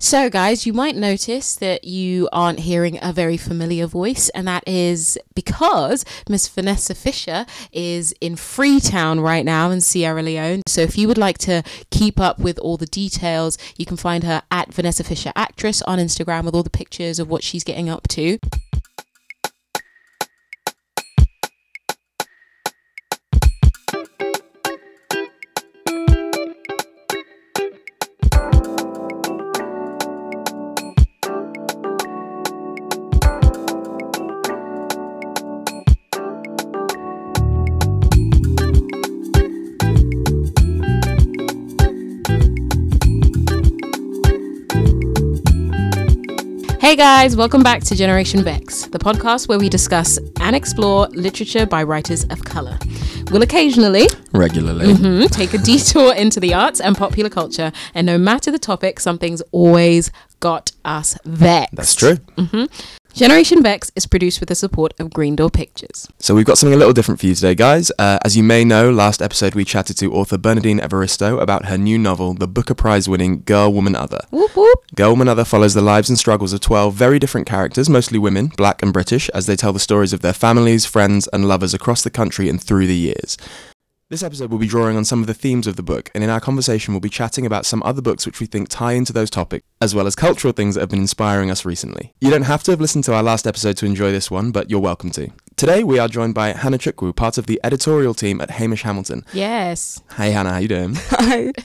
So, guys, you might notice that you aren't hearing a very familiar voice, and that is because Miss Vanessa Fisher is in Freetown right now in Sierra Leone. So, if you would like to keep up with all the details, you can find her at Vanessa Fisher Actress on Instagram with all the pictures of what she's getting up to. Guys, welcome back to Generation Vex, the podcast where we discuss and explore literature by writers of colour. We'll occasionally regularly. mhm, take a detour into the arts and popular culture, and no matter the topic, something's always got us vexed. That's true. Generation Vex is produced with the support of Green Door Pictures. So we've got something a little different for you today, guys. Uh, as you may know, last episode we chatted to author Bernardine Evaristo about her new novel, the Booker Prize-winning Girl, Woman, Other. Whoop whoop. Girl, Woman, Other follows the lives and struggles of 12 very different characters, mostly women, black and British, as they tell the stories of their families, friends, and lovers across the country and through the years. This episode will be drawing on some of the themes of the book, and in our conversation, we'll be chatting about some other books which we think tie into those topics, as well as cultural things that have been inspiring us recently. You don't have to have listened to our last episode to enjoy this one, but you're welcome to. Today, we are joined by Hannah Chukwu, part of the editorial team at Hamish Hamilton. Yes. Hey, Hannah, how you doing? Hi.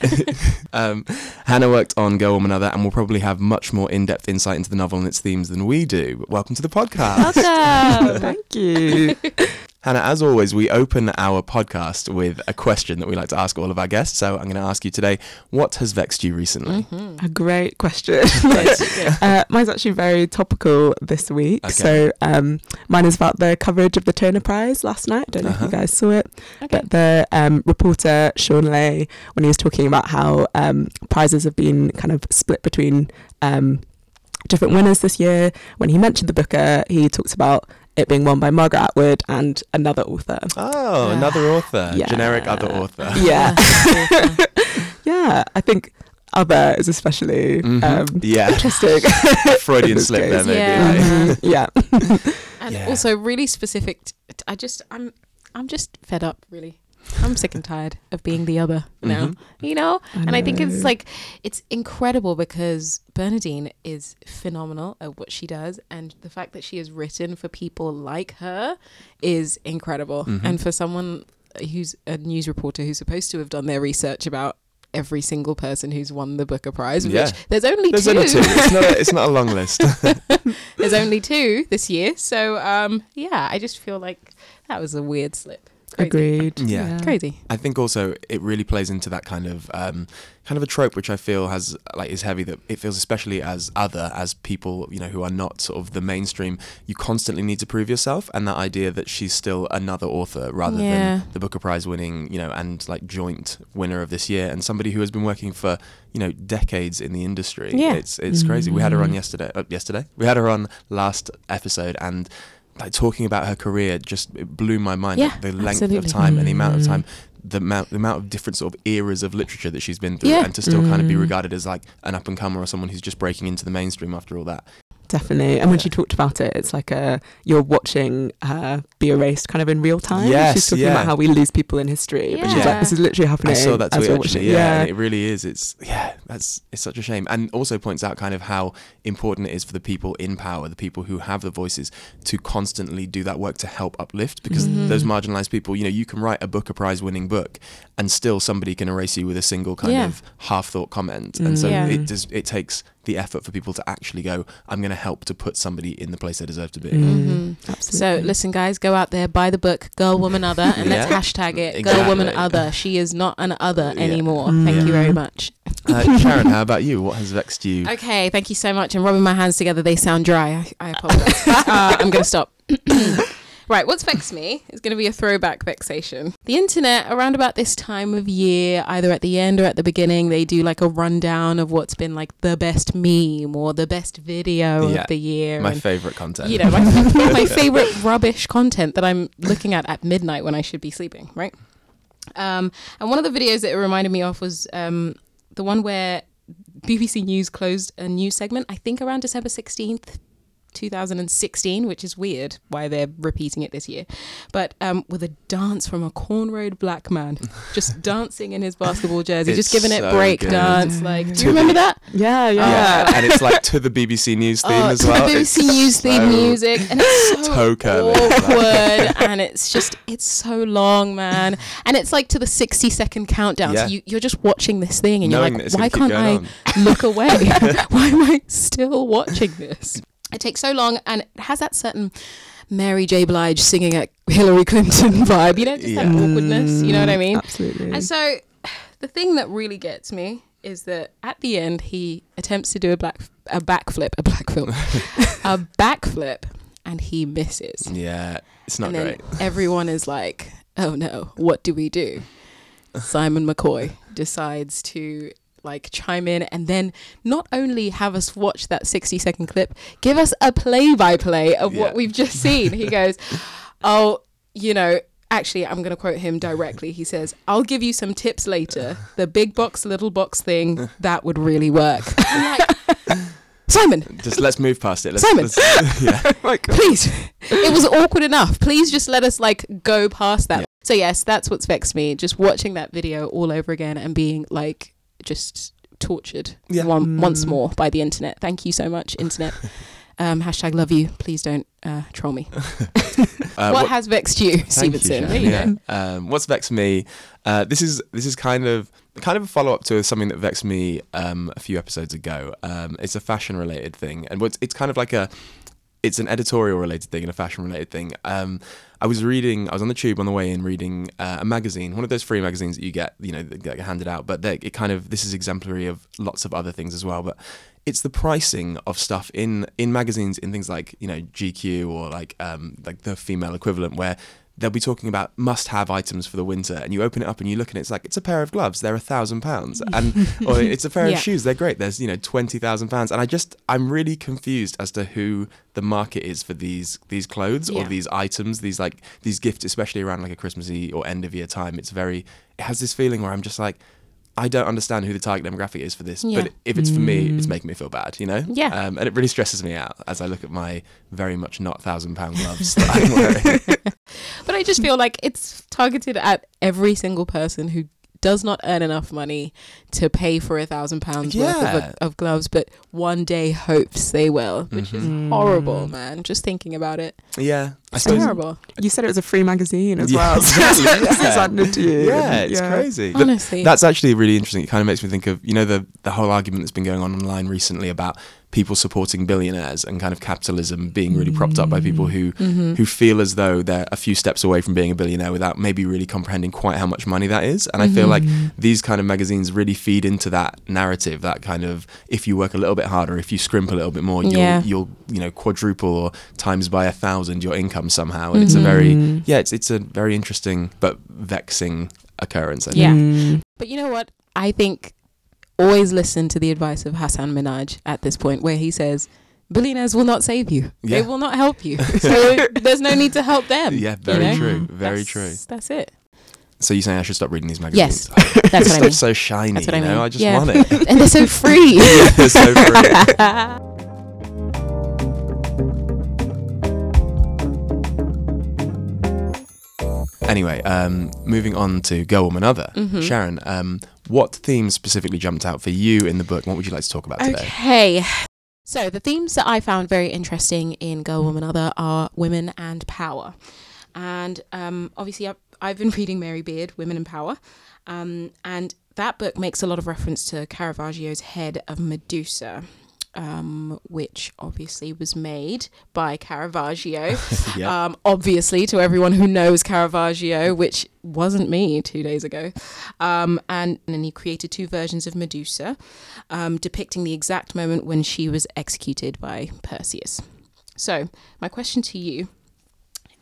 Um, Hannah worked on Girl, Woman, Other, and will probably have much more in-depth insight into the novel and its themes than we do. Welcome to the podcast. Welcome. Thank you. Hannah, as always, we open our podcast with a question that we like to ask all of our guests. So I'm going to ask you today, what has vexed you recently? A great question. uh, mine's actually very topical this week. Okay. So um, mine is about the coverage of the Turner Prize last night. Don't know Uh-huh. if you guys saw it, Okay. but the um, reporter Sean Lay, when he was talking about how um, prizes have been kind of split between um, different winners this year, when he mentioned the Booker, he talked about it being won by Margaret Atwood and another author. Oh, Yeah. another author. Yeah. Generic other author. Yeah. Yeah. Yeah, I think other is especially Mhm. um, yeah. interesting. Freudian in this slip there, maybe. Yeah. like- Mhm, yeah. and Yeah. also really specific. T- I just I'm I'm just fed up. Really, I'm sick and tired of being the other now. Mhm. You know, and I think it's like it's incredible because Bernardine is phenomenal at what she does, and the fact that she has written for people like her is incredible. Mhm. And for someone who's a news reporter who's supposed to have done their research about every single person who's won the Booker Prize, Yeah. which there's only There's two. only two. It's not, a, it's not a long list. There's only two this year. So um yeah, I just feel like that was a weird slip. Crazy. Agreed. Yeah. Crazy. I think also it really plays into that kind of um, kind of a trope which I feel has like is heavy that it feels especially as other as people you know who are not sort of the mainstream you constantly need to prove yourself and that idea that she's still another author rather Yeah. than the Booker Prize winning you know and like joint winner of this year and somebody who has been working for you know decades in the industry Yeah. it's it's crazy we had her on Mm. yesterday uh, yesterday we had her on last episode and like talking about her career just it blew my mind Yeah, like, the length absolutely. of time and the amount of Mm. time the amount the amount of different sort of eras of literature that she's been through Yeah. and to still kind of be Mm. regarded as like an up and comer or someone who's just breaking into the mainstream after all that. Definitely. And when Yeah. she talked about it, it's like a you're watching her be erased kind of in real time. Yes, She's talking yeah. about how we lose people in history. But she's Yeah. like, this is literally happening. I saw that as tweet we're actually, watching. yeah, and it really is. It's yeah, that's it's such a shame, and also points out kind of how important it is for the people in power, the people who have the voices, to constantly do that work to help uplift. Because Mhm. those marginalized people, you know, you can write a Booker Prize winning book, and still somebody can erase you with a single kind Yeah. of half thought comment, and so Yeah. it does it takes the effort for people to actually go, I'm going to help to put somebody in the place they deserve to be. Mm, Mhm. So listen, guys, go out there, buy the book "Girl, Woman, Other" and let's hashtag it "Girl, Woman, Other." She is not an other Yeah. anymore. Mm. Thank you very much. Uh, Sharon, how about you? What has vexed you? Okay, thank you so much. I'm rubbing my hands together. They sound dry. I, I apologize. uh, I'm going to stop. right, what's vexed me is going to be a throwback vexation. The internet, around about this time of year, either at the end or at the beginning, they do like a rundown of what's been like the best meme or the best video Yeah, of the year. My and, favorite content. you know, my, my favorite rubbish content that I'm looking at at midnight when I should be sleeping, right? Um, and one of the videos that it reminded me of was um, the one where BBC News closed a news segment, I think around December 16th, 2016, which is weird why they're repeating it this year, but um, with a dance from a cornrowed black man, just dancing in his basketball jersey, It's just giving it so break good. dance. Like, do To you remember that? Yeah, yeah. Yeah, and it's like to the BBC News theme Oh, as to well. the It's BBC News theme music, and it's so toe awkward, and it's just it's so long, man. And it's like to the sixty second countdown. Yeah. So you, you're just watching this thing, and Knowing you're like, why can't I on. look away? why am I still watching this? It takes so long, and it has that certain Mary J. Blige singing at Hillary Clinton vibe. You know, just that awkwardness. You know what I mean? Absolutely. And so the thing that really gets me is that at the end he attempts to do a black a backflip, a black film, a backflip, and he misses. Yeah, it's not and then great. everyone is like, "Oh no, what do we do?" Simon McCoy decides to like chime in and then not only have us watch that 60 second clip give us a play by play of Yeah. what we've just seen he goes oh you know actually i'm going to quote him directly he says i'll give you some tips later the big box little box thing that would really work simon Just let's move past it. Let's, Simon. let's- yeah. oh please it was awkward enough please just let us like go past that Yeah. so yes that's what's vexed me just watching that video all over again and being like just tortured Yeah. one, once Mm. more by the internet thank you so much internet um, hashtag love you please don't uh, troll me Uh, what, has vexed you stephenson you, There Sharon. you yeah. Um, what's vexed me? Uh, this is this is kind of kind of a follow up to something that vexed me um, a few episodes ago. Um, it's a fashion related thing, and it's kind of like a it's an editorial related thing and a fashion related thing. Um, I was reading, I was on the tube on the way in reading uh, a magazine, one of those free magazines that you get, you know, that get handed out. But it kind of this is exemplary of lots of other things as well. But it's the pricing of stuff in in magazines in things like you know GQ or like um, like the female equivalent where they'll be talking about must-have items for the winter, and you open it up and you look and it's like it's a pair of gloves, they're a thousand pounds, and or it's a pair Yeah. of shoes, they're great. There's you know twenty thousand pounds, and I just I'm really confused as to who the market is for these these clothes or these items, these like these gifts, especially around like a Christmassy or end of year time. It's very it has this feeling where I'm just like. I don't understand who the target demographic is for this, Yeah. but if it's for me, it's Mm. making me feel bad, you know? Yeah. Um, and it really stresses me out as I look at my very much not thousand pound gloves that I'm wearing. but i just feel like it's targeted at every single person who does not earn enough money to pay for a thousand pounds worth of, Yeah. of gloves but one day hopes they will which Mhm. is Mm. horrible man just thinking about it yeah. It's suppose terrible You said it was a free magazine as Yeah, well. exactly, So it's yeah. handed to you. Yeah, it's crazy. But honestly that's actually really interesting. It kind of makes me think of you know the the whole argument that's been going on online recently about people supporting billionaires and kind of capitalism being really propped up by people who Mhm. who feel as though they're a few steps away from being a billionaire without maybe really comprehending quite how much money that is. And I feel like Mm-hmm. these kind of magazines really feed into that narrative, that kind of if you work a little bit harder, if you scrimp a little bit more, you'll Yeah. you'll you know quadruple or times by a thousand your income somehow. And it's a very Mhm. yeah, it's it's a very interesting but vexing occurrence. I think. Yeah. Mm. But you know what? I think always listen to the advice of Hasan Minhaj at this point, where he says, "Billionaires will not save you. They will not help you. So there's no need to help them." Yeah, you very know? true. Very That's- true. That's it. So you're saying I should stop reading these magazines? Yes? That's what I mean. So shiny, That's what you I know. mean. I just Yeah. want it. And they're so free. yeah, they're so free. Anyway, um, moving on to Girl Woman Other. Mhm. Sharon, um, what themes specifically jumped out for you in the book? What would you like to talk about today? Okay. So the themes that I found very interesting in Girl, Woman, Other are women and power. And um, obviously, I've, I've been reading Mary Beard, Women and Power. Um, and that book makes a lot of reference to Caravaggio's Head of Medusa, um, which obviously was made by Caravaggio. yeah. um, obviously to everyone who knows Caravaggio, which wasn't me two days ago. Um, and, and then he created two versions of Medusa, um, depicting the exact moment when she was executed by Perseus. So, my question to you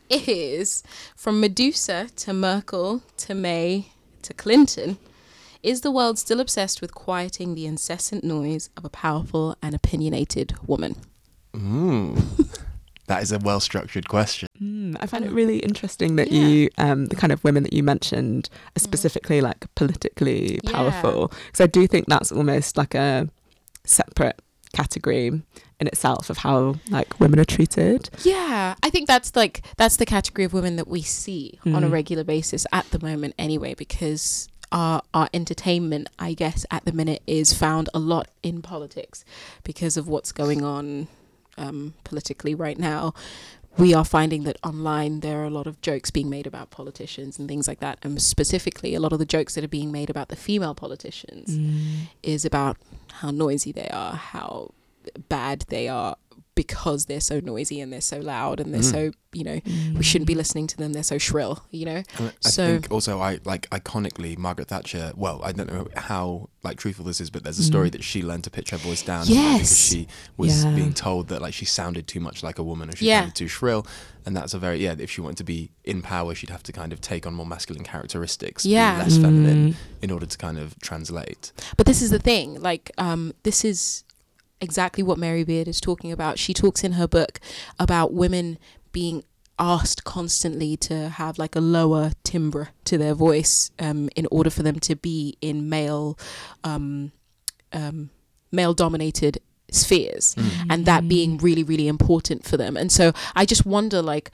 is from Medusa to Merkel to May to Clinton. Is the world still obsessed with quieting the incessant noise of a powerful and opinionated woman? Mm. that is a well structured question. Mm, I find it really interesting that Yeah. You, um, the kind of women that you mentioned, are specifically like politically Yeah. powerful. Because I do think that's almost like a separate category in itself of how like women are treated. Yeah, I think that's like that's the category of women that we see on a Mm. regular basis at the moment anyway because our our entertainment I guess at the minute is found a lot in politics because of what's going on um, politically right now. We are finding that online there are a lot of jokes being made about politicians and things like that, and specifically a lot of the jokes that are being made about the female politicians is about how noisy they are, how bad they are because they're so noisy and they're so loud and they're Mm. so, you know, we shouldn't be listening to them. They're so shrill, you know? And I So- think also I like iconically Margaret Thatcher. Well, I don't know how like truthful this is, but there's a story Mm. that she learned to pitch her voice down Yes. because she was Yeah. being told that like she sounded too much like a woman or she Yeah. sounded too shrill, and that's a very yeah. If she wanted to be in power, she'd have to kind of take on more masculine characteristics, Yeah. be less feminine Mm. in order to kind of translate. But this is the thing, like, um, this is exactly what Mary Beard is talking about. She talks in her book about women being asked constantly to have like a lower timbre to their voice um, in order for them to be in male um, um, male dominated spheres and that being really really important for them. And so i just wonder like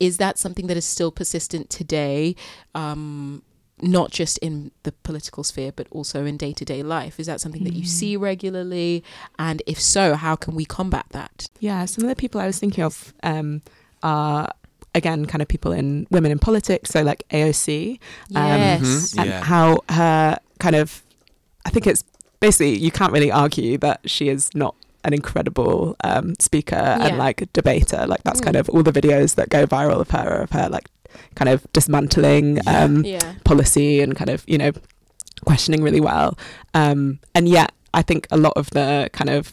is that something that is still persistent today? Um, not just in the political sphere but also in day-to-day life is that something that you see regularly and if so how can we combat that Yeah, some of the people I was thinking of um, are again kind of people in women in politics, so like AOC, Um, yes Mhm. and Yeah. how her kind of, I think it's basically you can't really argue that she is not an incredible um, speaker Yeah. and like debater. Like that's Mm. kind of all the videos that go viral of her are of her like kind of dismantling Yeah. um, yeah. policy and kind of you know questioning really well. Um and yet i think a lot of the kind of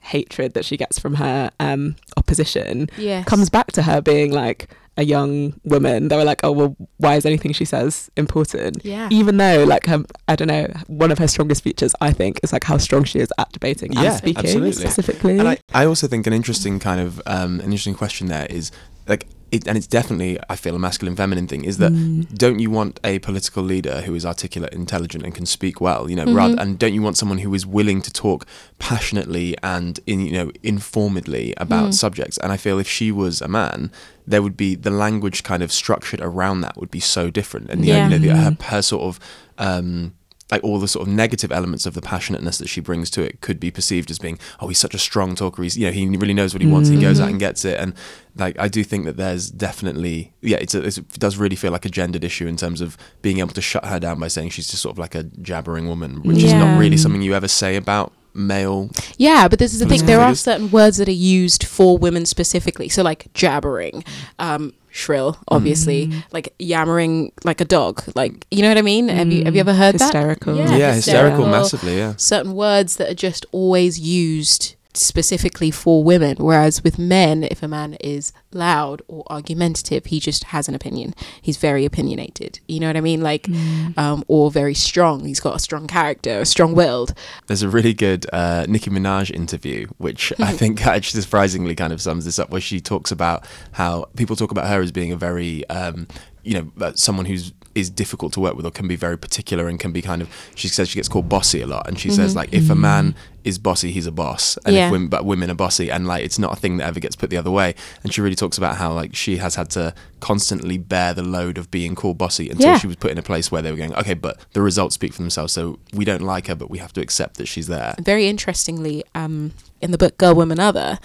hatred that she gets from her um opposition yes. comes back to her being like a young woman. They were like oh well why is anything she says important? Yeah. Even though like her i don't know one of her strongest features i think is like how strong she is at debating Yeah, and speaking absolutely. specifically. And I, I also think an interesting kind of um, an interesting question there is like it, and it's definitely I feel a masculine feminine thing is that Mm. don't you want a political leader who is articulate, intelligent, and can speak well? You know, Mhm. rather and don't you want someone who is willing to talk passionately and in you know informedly about Mm. subjects? And I feel if she was a man, there would be the language kind of structured around that would be so different, and the, Yeah. you know the, her, Mm. her sort of. Um, like all the sort of negative elements of the passionateness that she brings to it could be perceived as being, oh, he's such a strong talker. He's, you know, he really knows what he wants. He goes out and gets it. And like, I do think that there's definitely, yeah, it's a, it's, it does really feel like a gendered issue in terms of being able to shut her down by saying she's just sort of like a jabbering woman, which is not really something you ever say about male. Yeah, but this is the thing. There are certain words that are used for women specifically. So, like jabbering, um, shrill, obviously, Mm. like yammering like a dog. Like, you know what I mean? Have you have you ever heard that? hysterical Yeah, Yeah, hysterical, hysterical. massively. Yeah. Certain words that are just always used specifically for women. Whereas with men, if a man is loud or argumentative, he just has an opinion. He's very opinionated. You know what I mean? Like, Mm. um, or very strong. He's got a strong character, a strong willed. There's a really good uh, Nicki Minaj interview, which I think actually surprisingly kind of sums this up, where she talks about how people talk about her as being a very, um, you know, uh, someone who's is difficult to work with or can be very particular and can be kind of. She says she gets called bossy a lot, and she says Mhm. like if a man is bossy, he's a boss, and Yeah. if women, but women are bossy, and like it's not a thing that ever gets put the other way. And she really talks about how like she has had to constantly bear the load of being called bossy until Yeah. she was put in a place where they were going, okay, but the results speak for themselves. So we don't like her, but we have to accept that she's there. very interestingly, um, in the book Girl, Woman, Other,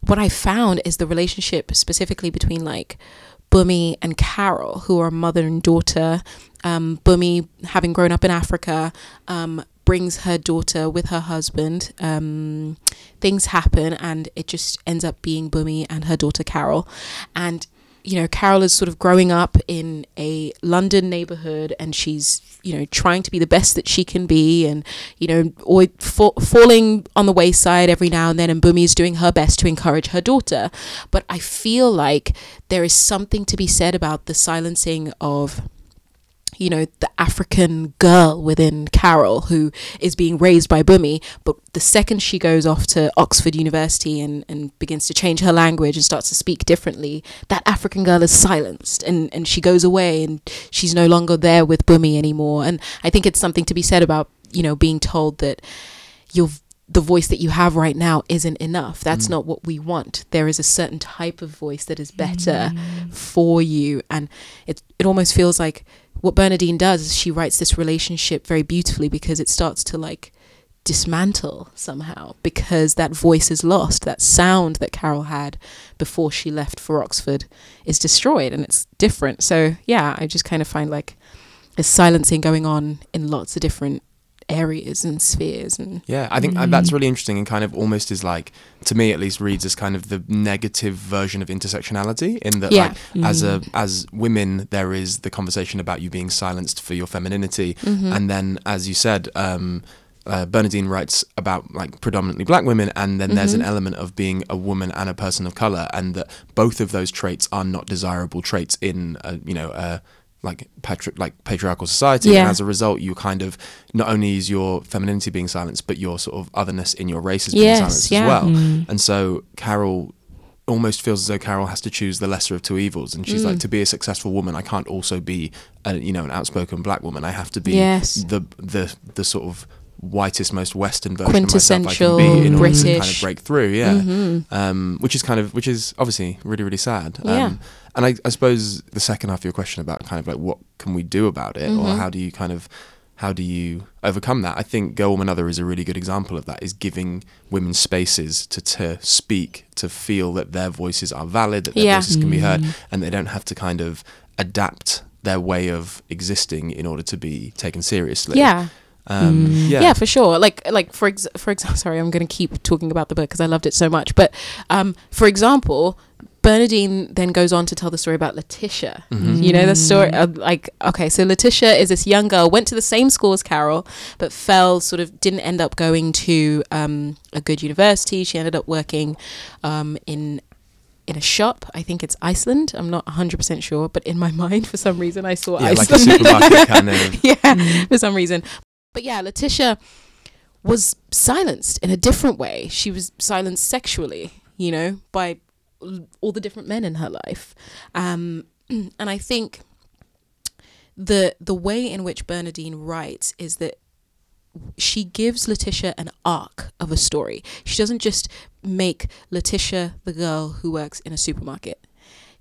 what I found is the relationship specifically between like Bumi and Carol, who are mother and daughter. Um, Bumi, having grown up in Africa, um, brings her daughter with her husband. Um, things happen, and it just ends up being Bumi and her daughter Carol. And you know, Carol is sort of growing up in a London neighborhood, and she's you know trying to be the best that she can be, and you know, or fa- falling on the wayside every now and then. And Bumi is doing her best to encourage her daughter, but I feel like there is something to be said about the silencing of you know, the African girl within Carol who is being raised by Bumi. But the second she goes off to Oxford University and, and begins to change her language and starts to speak differently, that African girl is silenced and, and she goes away and she's no longer there with Bumi anymore. And I think it's something to be said about, you know, being told that your the voice that you have right now isn't enough. That's Mm. not what we want. There is a certain type of voice that is better Mm. for you. And it, it almost feels like what Bernardine does is she writes this relationship very beautifully because it starts to like dismantle somehow because that voice is lost. That sound that Carol had before she left for Oxford is destroyed and it's different. So, yeah, I just kind of find like there's silencing going on in lots of different areas and spheres and Yeah, I think uh, that's really interesting and kind of almost is like, to me at least, reads as kind of the negative version of intersectionality in that, Yeah. like, as a Mm. as women, there is the conversation about you being silenced for your femininity, Mhm. and then as you said, um, uh, Bernardine writes about like predominantly black women, and then there's an Mhm. element of being a woman and a person of color, and that both of those traits are not desirable traits in a, you know a like patri- like patriarchal society, Yeah. and as a result, you kind of not only is your femininity being silenced, but your sort of otherness in your race is being Yes, silenced yeah. as well. Mm. And so Carol almost feels as though Carol has to choose the lesser of two evils, and she's Mm. like, to be a successful woman, I can't also be, a, you know, an outspoken black woman. I have to be Yes. the the the sort of whitest, most Western version of myself I Quintessential can be in order to kind of British. break through. Yeah, Mhm. um, which is kind of which is obviously really really sad. Yeah. And I, I suppose the second half of your question about kind of like what can we do about it, or Mhm. how do you kind of how do you overcome that? I think Girl Woman Other is a really good example of that. Is giving women spaces to to speak, to feel that their voices are valid, that their Yeah. voices can be heard, Mm. and they don't have to kind of adapt their way of existing in order to be taken seriously. Yeah. Um, Mm. yeah. yeah for sure like like for ex- for example sorry i'm going to keep talking about the book because i loved it so much but um for example bernardine then goes on to tell the story about letitia Mhm. you know the story of like okay so letitia is this young girl went to the same school as carol but fell sort of didn't end up going to um, a good university she ended up working um, in in a shop i think it's iceland i'm not 100% sure but in my mind for some reason i saw Yeah, like iceland supermarket kind of. yeah Mm. for some reason. But yeah, Letitia was silenced in a different way. She was silenced sexually, you know, by all the different men in her life. Um, and I think the the way in which Bernardine writes is that she gives Letitia an arc of a story. She doesn't just make Letitia the girl who works in a supermarket.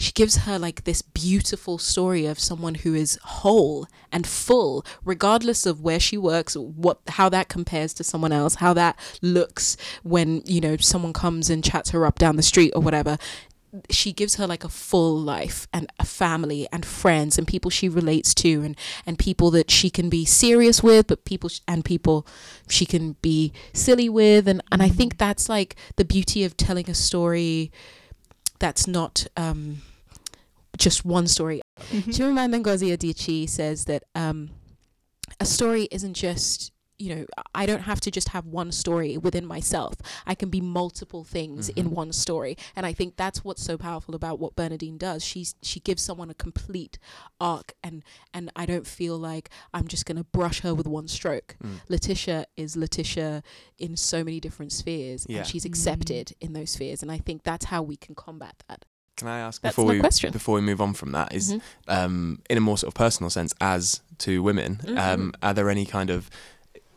She gives her like this beautiful story of someone who is whole and full, regardless of where she works, what how that compares to someone else, how that looks when you know someone comes and chats her up down the street or whatever. She gives her like a full life and a family and friends and people she relates to and and people that she can be serious with but people sh- and people she can be silly with. And and I think that's like the beauty of telling a story that's not um just one story Chimamanda Ngozi Adichie says that um, a story isn't just you know I don't have to just have one story within myself. I can be multiple things in Mhm. one story, and I think that's what's so powerful about what Bernardine does. She's she gives someone a complete arc, and and I don't feel like I'm just gonna brush her with one stroke. Mm. Letitia is Letitia in so many different spheres, Yeah. and she's accepted in those spheres, and I think that's how we can combat that. Can I ask That's before we question. before we move on from that is Mhm. um, in a more sort of personal sense as to women, Mhm. um, are there any kind of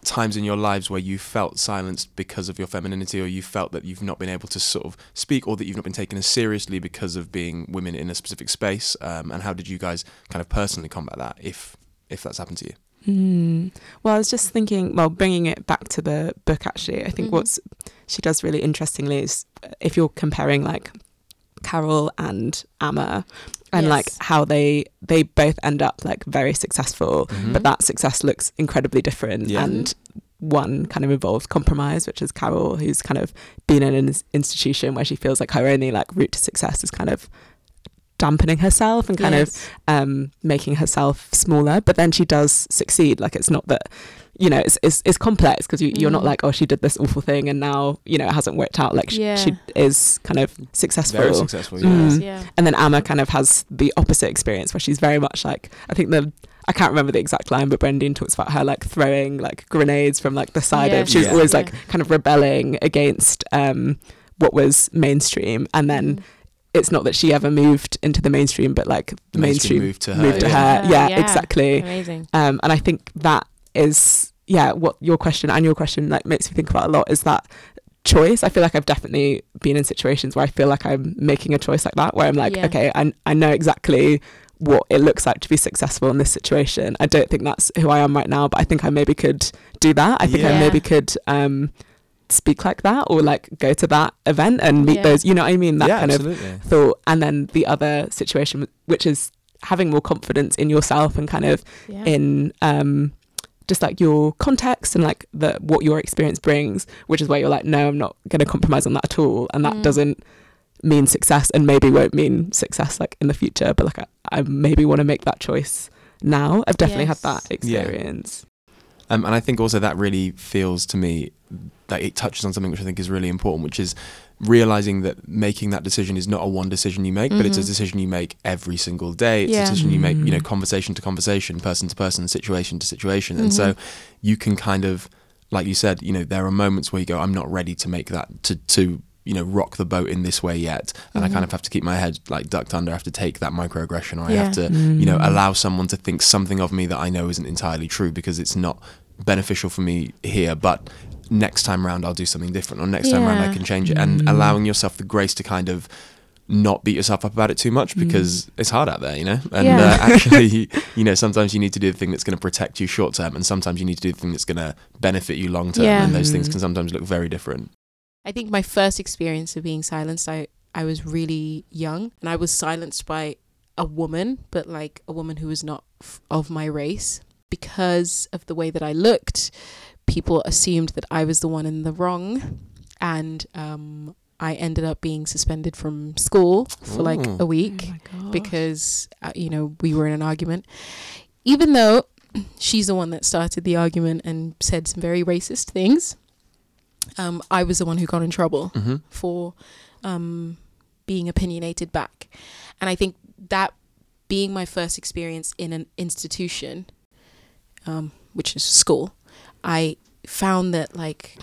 times in your lives where you felt silenced because of your femininity or you felt that you've not been able to sort of speak or that you've not been taken as seriously because of being women in a specific space um, and how did you guys kind of personally combat that if if that's happened to you Mm. Well, I was just thinking, well, bringing it back to the book, actually, I think Mhm. what's she does really interestingly is if you're comparing like Carol and Amma and like how they they both end up like very successful, Mhm. but that success looks incredibly different Yeah. and one kind of involves compromise, which is Carol, who's kind of been in an institution where she feels like her only like route to success is kind of dampening herself and kind of um, making herself smaller. But then she does succeed. Like it's not that, you know, it's it's, it's complex because you, you're not Mm. like, oh, she did this awful thing and now you know it hasn't worked out. Like she, Yeah. she is kind of successful. very successful yeah Mm. yeah. And then Amma kind of has the opposite experience where she's very much like I think the I can't remember the exact line, but Brendan talks about her like throwing like grenades from like the side Yeah, of. She's Yeah. always yeah. like kind of rebelling against um, what was mainstream, and then Mhm. it's not that she ever moved into the mainstream, but like the mainstream mainstream moved to her moved to yeah. her. Yeah, Yeah. exactly. Amazing. Um, and I think that is yeah, what your question and your question like makes me think about a lot is that choice. I feel like I've definitely been in situations where I feel like I'm making a choice like that, where I'm like, Yeah. okay, I I know exactly what it looks like to be successful in this situation. I don't think that's who I am right now, but I think I maybe could do that. I think I maybe could um speak like that or like go to that event and meet Yeah. those you know what I mean? That yeah, kind of thought. And then the other situation which is having more confidence in yourself and kind of Yeah. in um just like your context and like the what your experience brings which is where you're like no i'm not going to compromise on that at all and that Mm. doesn't mean success and maybe won't mean success like in the future but like i, I maybe want to make that choice now i've definitely Yes. had that experience Um, and I think also that really feels to me that it touches on something which I think is really important, which is realizing that making that decision is not a one decision you make, but it's a Mhm. decision you make every single day. It's Yeah. a decision you make, you know, Mm. conversation to conversation, person to person, situation to situation. And so Mhm. you can kind of, like you said, you know, there are moments where you go, I'm not ready to make that, to, to, you know, rock the boat in this way yet. And I kind Mhm. of have to keep my head like ducked under. I have to take that microaggression or I Yeah. have to, you know, Mm. allow someone to think something of me that I know isn't entirely true because it's not beneficial for me here. But next time round, I'll do something different, or next time round, I can change it. And Mm. allowing yourself the grace to kind of not beat yourself up about it too much because it's hard out there, you know. And Yeah. uh, actually, you know, sometimes you need to do the thing that's going to protect you short term, and sometimes you need to do the thing that's going to benefit you long term. Yeah. And those things Mm. can sometimes look very different. I think my first experience of being silenced, I, I was really young and I was silenced by a woman, but like a woman who was not f- of my race. Because of the way that I looked, people assumed that I was the one in the wrong. And um, I ended up being suspended from school for like a week Oh because uh, you know we were in an argument. Even though she's the one that started the argument and said some very racist things um, i was the one who got in trouble hmm for um, being opinionated back. And i think that being my first experience in an institution um, which is school i found that like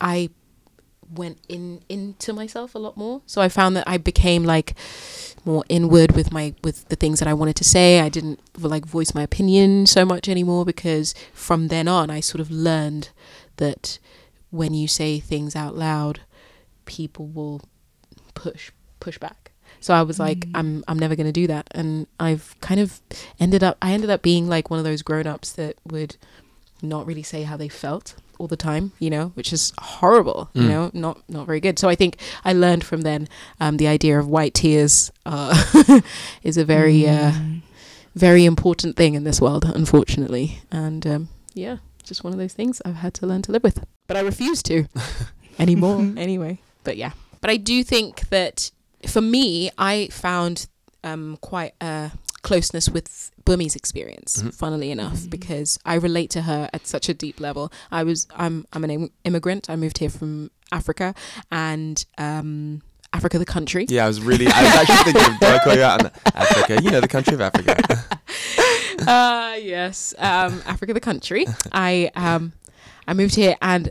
i went in into myself a lot more. So i found that i became like more inward with my with the things that i wanted to say. I didn't like voice my opinion so much anymore because from then on i sort of learned that when you say things out loud people will push push back. So i was like Mm. i'm i'm never going to do that. And i've kind of ended up i ended up being like one of those grown-ups that would not really say how they felt all the time you know which is horrible you Mm. know not not very good. So i think i learned from then um, the idea of white tears uh, is a very uh, Mm. very important thing in this world unfortunately. And um, yeah just one of those things i've had to learn to live with. But i refuse to anymore anyway. But yeah. But i do think that for me i found um, quite a closeness with Bumi's experience Mhm. funnily enough Mhm. because i relate to her at such a deep level i was i'm i'm an im- immigrant i moved here from africa and um africa the country Yeah, I was really, I was actually thinking, of I call you Africa? You know, the country of Africa. uh yes um africa the country i um i moved here and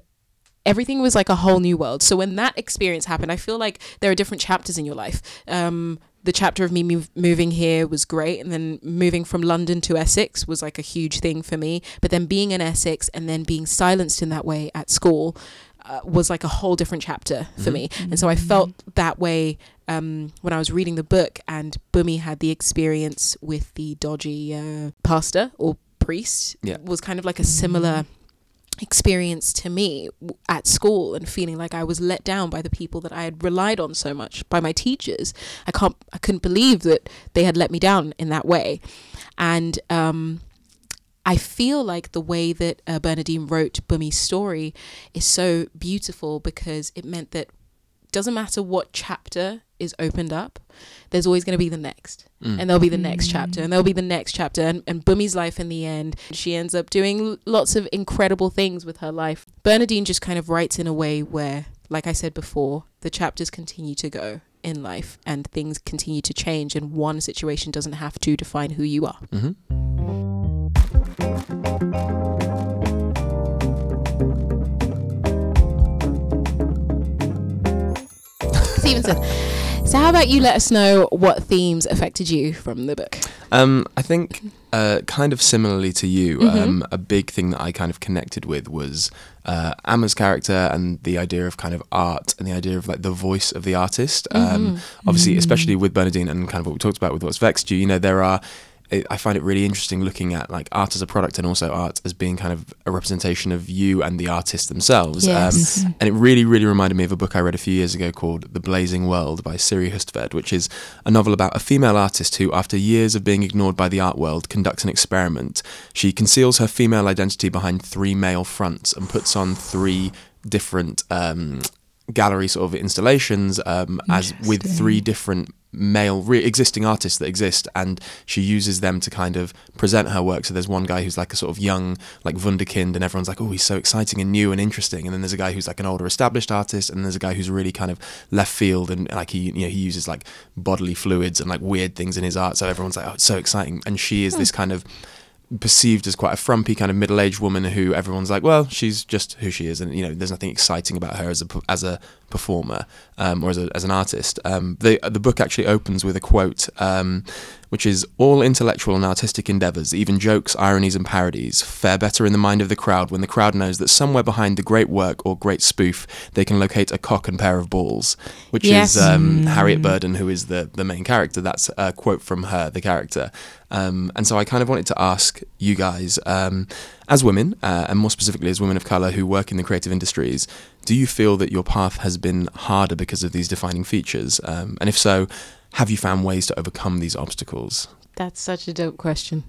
everything was like a whole new world so when that experience happened i feel like there are different chapters in your life um the chapter of me move, moving here was great and then moving from london to essex was like a huge thing for me but then being in essex and then being silenced in that way at school uh, was like a whole different chapter for Mhm. me and so I felt that way um, when I was reading the book, and Bumi had the experience with the dodgy uh, pastor or priest. Yeah. was kind of like a similar experience to me at school and feeling like I was let down by the people that I had relied on so much by my teachers. I can't I couldn't believe that they had let me down in that way. And um I feel like the way that uh, Bernardine wrote Bumi's story is so beautiful because it meant that doesn't matter what chapter is opened up, there's always going to be the next. Mm. And there'll be the next Mm. chapter, and there'll be the next chapter. And, and Bumi's life in the end, she ends up doing lots of incredible things with her life. Bernardine just kind of writes in a way where, like I said before, the chapters continue to go in life and things continue to change, and one situation doesn't have to define who you are. hmm Stephenson. So, how about you let us know what themes affected you from the book? Um, I think, uh, kind of similarly to you, Mhm. um, a big thing that I kind of connected with was uh, Amma's character and the idea of kind of art and the idea of like the voice of the artist. Um, Mhm. obviously, Mm. especially with Bernardine and kind of what we talked about with what's vexed you. You know, there are. I- I find it really interesting looking at like art as a product and also art as being kind of a representation of you and the artist themselves. Um, Yes. and it really, really reminded me of a book I read a few years ago called The Blazing World by Siri Hustvedt, which is a novel about a female artist who, after years of being ignored by the art world, conducts an experiment. She conceals her female identity behind three male fronts and puts on three different um, gallery sort of installations um, as with three different male re- existing artists that exist and she uses them to kind of present her work. So there's one guy who's like a sort of young like wunderkind and everyone's like oh he's so exciting and new and interesting. And then there's a guy who's like an older established artist and there's a guy who's really kind of left field and like he you know he uses like bodily fluids and like weird things in his art. So everyone's like oh it's so exciting. And she is hmm. this kind of perceived as quite a frumpy kind of middle-aged woman who everyone's like, well, she's just who she is, and you know, there's nothing exciting about her as a as a performer um, or as, a, as an artist. Um, the the book actually opens with a quote, um, which is all intellectual and artistic endeavors, even jokes, ironies, and parodies, fare better in the mind of the crowd when the crowd knows that somewhere behind the great work or great spoof, they can locate a cock and pair of balls, which Yes. is um, Mm. Harriet Burden, who is the the main character. That's a quote from her, the character. Um, and so I kind of wanted to ask you guys, um, as women, uh, and more specifically as women of colour who work in the creative industries, do you feel that your path has been harder because of these defining features? Um, and if so, have you found ways to overcome these obstacles? That's such a dope question.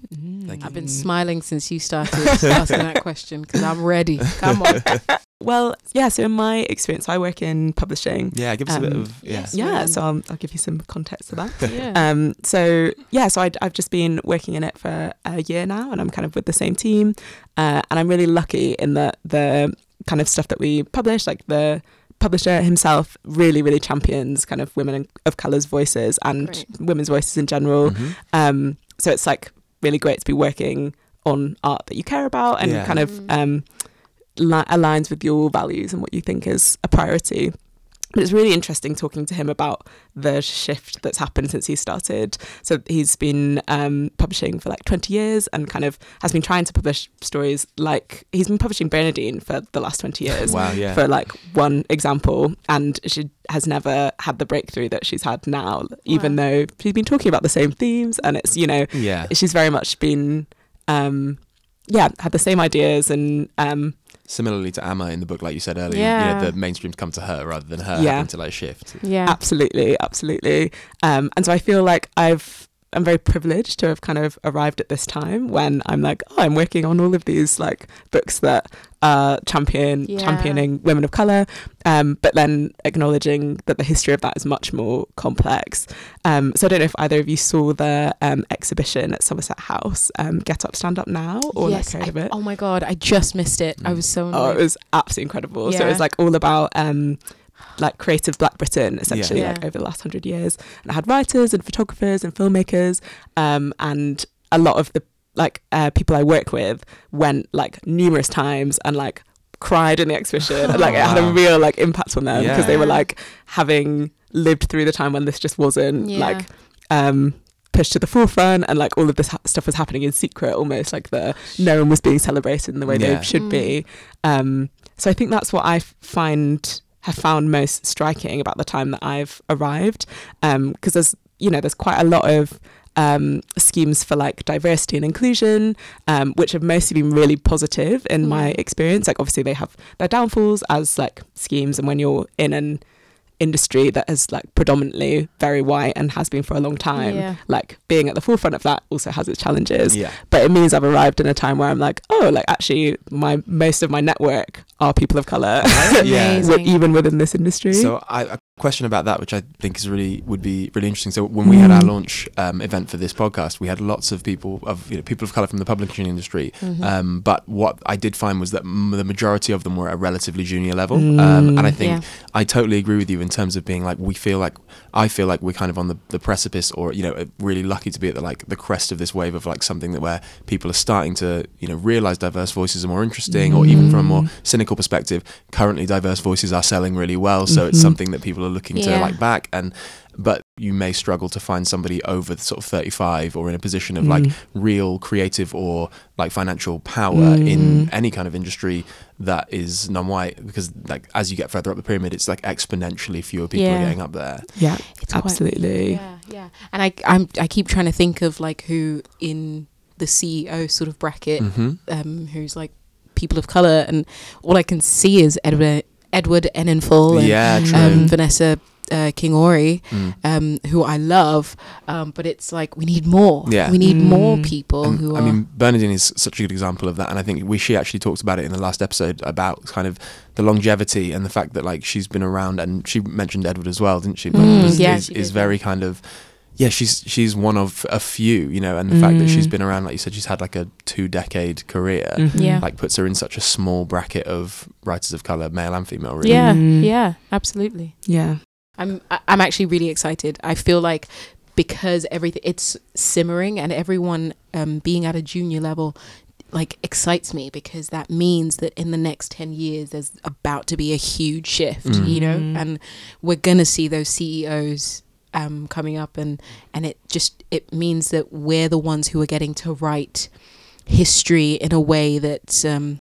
Thank you. I've been smiling since you started asking that question because I'm ready. Come on. Well, yeah. So in my experience, I work in publishing. Yeah, give us a bit Um, of yeah. yes. Yeah, so I'll, I'll give you some context to that. Yeah. Um, so yeah, so i I've just been working in it for a year now, and I'm kind of with the same team, uh, and I'm really lucky in that the kind of stuff that we publish, like the publisher himself, really, really champions kind of women of colour's voices and Great. women's voices in general. Mhm. Um, so it's like really great to be working on art that you care about and Yeah. kind of Mm. um, li- aligns with your values and what you think is a priority. But it's really interesting talking to him about the shift that's happened since he started. So he's been um, publishing for like 20 years and kind of has been trying to publish stories like he's been publishing Bernardine for the last 20 years Wow, yeah. for like one example and she has never had the breakthrough that she's had now even Wow. though she's been talking about the same themes and it's you know yeah. she's very much been um yeah had the same ideas and um Similarly to Amma in the book, like you said earlier, Yeah. you know, the mainstream's come to her rather than her Yeah. having to like shift. yeah. absolutely absolutely um and so i feel like i've i'm very privileged to have kind of arrived at this time when i'm like oh i'm working on all of these like books that are champion Yeah. championing women of color um but then acknowledging that the history of that is much more complex um so i don't know if either of you saw the um exhibition at somerset house um get up stand up now or yes. like heard of it oh my god, I just missed it. I was so Oh, it was absolutely incredible. So it was like all about um like creative Black Britain, essentially, Yeah. like over the last hundred years. And I had writers and photographers and filmmakers, um, and a lot of the like uh, people I work with went like numerous times and like cried in the exhibition. and, like it had a real like impact on them because they were like having lived through the time when this just wasn't Yeah. like um pushed to the forefront and like all of this ha- stuff was happening in secret almost like the no one was being celebrated in the way Yeah. they should Mm. be um so i think that's what i f- find have found most striking about the time that i've arrived um because there's you know there's quite a lot of um, schemes for like diversity and inclusion, um, which have mostly been really positive in my Mm. experience. Like obviously they have their downfalls as like schemes, and when you're in an industry that is like predominantly very white and has been for a long time, Yeah. like being at the forefront of that also has its challenges Yeah. but it means I've arrived in a time where I'm like, oh, like actually, my most of my network are people of color, Yeah. Amazing. even within this industry. So I, a question about that, which I think is really would be really interesting. So when we had our Mm. launch um, event for this podcast, we had lots of people of you know people of color from the publishing industry. Mhm. Um, but what I did find was that m- the majority of them were at a relatively junior level, um, Mm. and I think yeah. I totally agree with you in terms of being like we feel like I feel like we're kind of on the, the precipice, or you know, uh, really lucky to be at the like the crest of this wave of like something that where people are starting to you know realize diverse voices are more interesting, or even from a more Mm. cynical cynical perspective, currently diverse voices are selling really well, so it's Mhm. something that people are looking to like back and but you may struggle to find somebody over sort of 35 or in a position of like Mm. real creative or like financial power in Mm. any kind of industry that is non-white because like as you get further up the pyramid it's like exponentially fewer people Yeah. are getting up there yeah, It's quite- absolutely. yeah, yeah. And I, I'm, I keep trying to think of like who in the CEO sort of bracket, hmm um, who's like people of color, and all I can see is Edward, Edward Enninful and yeah true um, Vanessa uh, Kingori, Mm. um, who I love. Um, but it's like we need more. Yeah. we need more Mm. people And, who I are. mean, Bernardine is such a good example of that, and I think we she actually talked about it in the last episode about kind of the longevity and the fact that like she's been around, and she mentioned Edward as well, didn't she? Like, Mm, was- yeah, is, she is did, very kind of yeah. She's she's one of a few, you know, and the fact that she's been around, like you said, she's had like a two decade career, Mhm. Yeah. like puts her in such a small bracket of writers of color, male and female. Really. yeah, Mm. yeah, absolutely. yeah. I'm I- I'm actually really excited. I feel like because everything it's simmering and everyone um, being at a junior level like excites me because that means that in the next 10 years there's about to be a huge shift Mm. you know Mm. and we're going to see those CEOs um, coming up and and it just it means that we're the ones who are getting to write history in a way that um,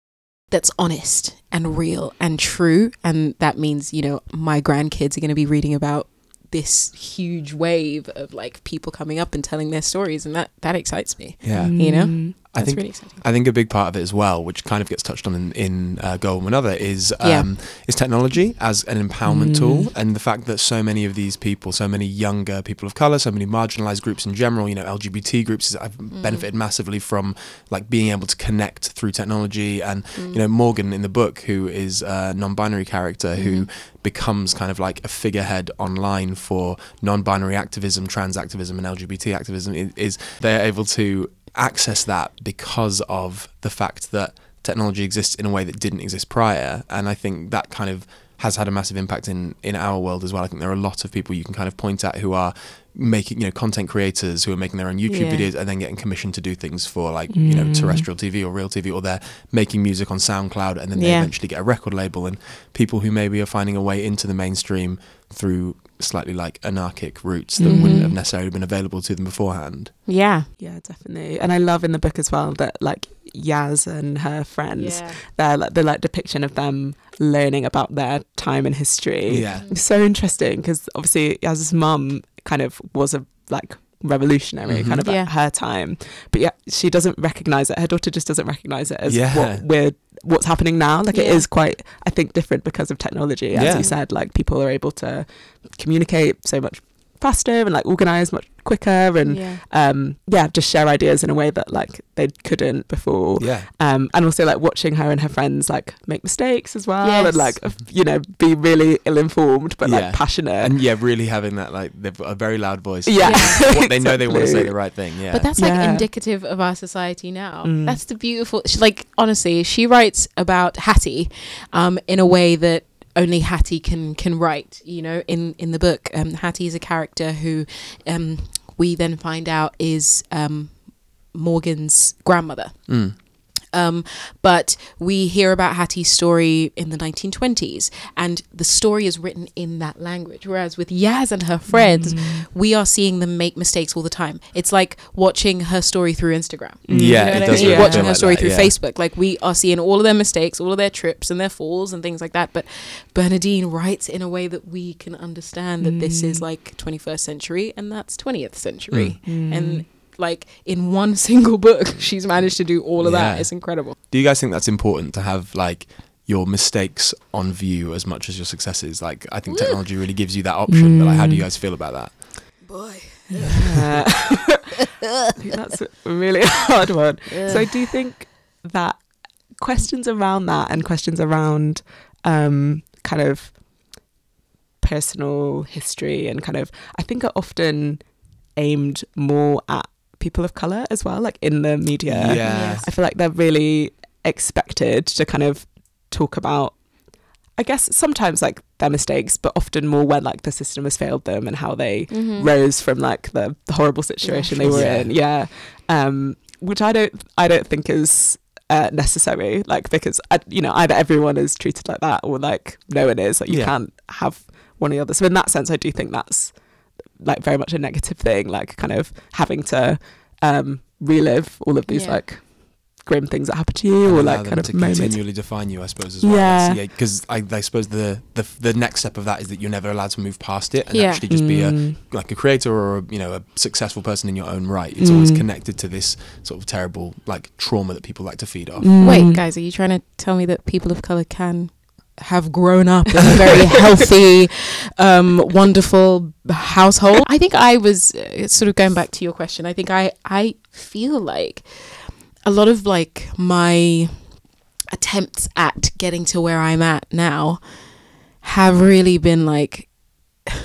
that's honest and real and true and that means you know my grandkids are going to be reading about this huge wave of like people coming up and telling their stories and that that excites me Yeah. You know? Mm. I that's think really exciting I think a big part of it as well, which kind of gets touched on in, in uh, Girl Woman Other, is Yeah. um, is technology as an empowerment Mm. tool, and the fact that so many of these people, so many younger people of color, so many marginalized groups in general, you know, LGBT groups, have Mm. benefited massively from like being able to connect through technology, and Mm. you know, Morgan in the book, who is a non-binary character who Mhm. becomes kind of like a figurehead online for non-binary activism, trans activism, and LGBT activism, is they're able to access that because of the fact that technology exists in a way that didn't exist prior, and I think that kind of has had a massive impact in in our world as well. I think there are a lot of people you can kind of point at who are making you know content creators who are making their own YouTube Yeah. videos and then getting commissioned to do things for like you know Mm. terrestrial TV or real TV or they're making music on SoundCloud and then they Yeah. eventually get a record label and people who maybe are finding a way into the mainstream through slightly like anarchic routes that wouldn't Mhm. have necessarily been available to them beforehand. yeah Yeah, definitely. And I love in the book as well that like Yaz and her friends, yeah they're like the like depiction of them learning about their time in history. Yeah. It's so interesting because obviously Yaz's mum kind of was a like revolutionary Mhm. kind of Yeah. at her time, but yeah, she doesn't recognize it. Her daughter just doesn't recognize it as Yeah. what we're what's happening now. Like it Yeah. is quite, I think, different because of technology. As Yeah. you said, like people are able to communicate so much faster and like organize much quicker and yeah um yeah just share ideas in a way that like they couldn't before Yeah. um and also like watching her and her friends like make mistakes as well Yes. and like you know be really ill informed but Yeah. like passionate And yeah, really having that like they've got a very loud voice. yeah, Yeah. What they know they want to say the right thing. Yeah. But that's like Yeah. indicative of our society now. Mm. That's the beautiful. She, like honestly, she writes about Hattie, um, in a way that only Hattie can can write. You know, in in the book, um, Hattie is a character who, um, we then find out is um, Morgan's grandmother. Mm. Um, but we hear about Hattie's story in the 1920s, and the story is written in that language. Whereas with Yaz and her friends, Mm. we are seeing them make mistakes all the time. It's like watching her story through Instagram. Yeah, You know it what I does mean? really Watching her like story that, through yeah. Facebook. Like we are seeing all of their mistakes, all of their trips and their falls and things like that. But Bernardine writes in a way that we can understand that this is Mm. like 21st century and that's 20th century. Mm. And like in one single book, she's managed to do all of that. It's incredible. Do you guys think that's important to have like your mistakes on view as much as your successes? Like I think technology really gives you that option, but like how do you Mm. guys feel about that? Boy. Yeah. I that's a really hard one. So do you think that questions around that and questions around um, kind of personal history and kind of I think are often aimed more at people of color as well, like in the media. Yeah. Yes. I feel like they're really expected to kind of talk about I guess sometimes like their mistakes, but often more when like the system has failed them and how they Mhm. rose from like the, the horrible situation they were Yeah. in. Yeah. Um, which I don't I don't think is uh, necessary. Like because uh, you know either everyone is treated like that or like no one is. Like you Yeah. can't have one or the other. So in that sense, I do think that's like very much a negative thing. Like kind of having to um, relive all of these Yeah. like grim things that happen to you and or like kind of to moments. continually define you, I suppose, as well. Yeah. because I, I suppose the, the the next step of that is that you're never allowed to move past it and Yeah. actually just be a Mm. like a creator or a, you know a successful person in your own right. It's always Mm. connected to this sort of terrible like trauma that people like to feed off. Mm. Wait, guys, are you trying to tell me that people of color can have grown up in a very healthy, um, wonderful household? I think I was uh, sort of going back to your question. I think I I feel like a lot of like my attempts at getting to where I'm at now have really been like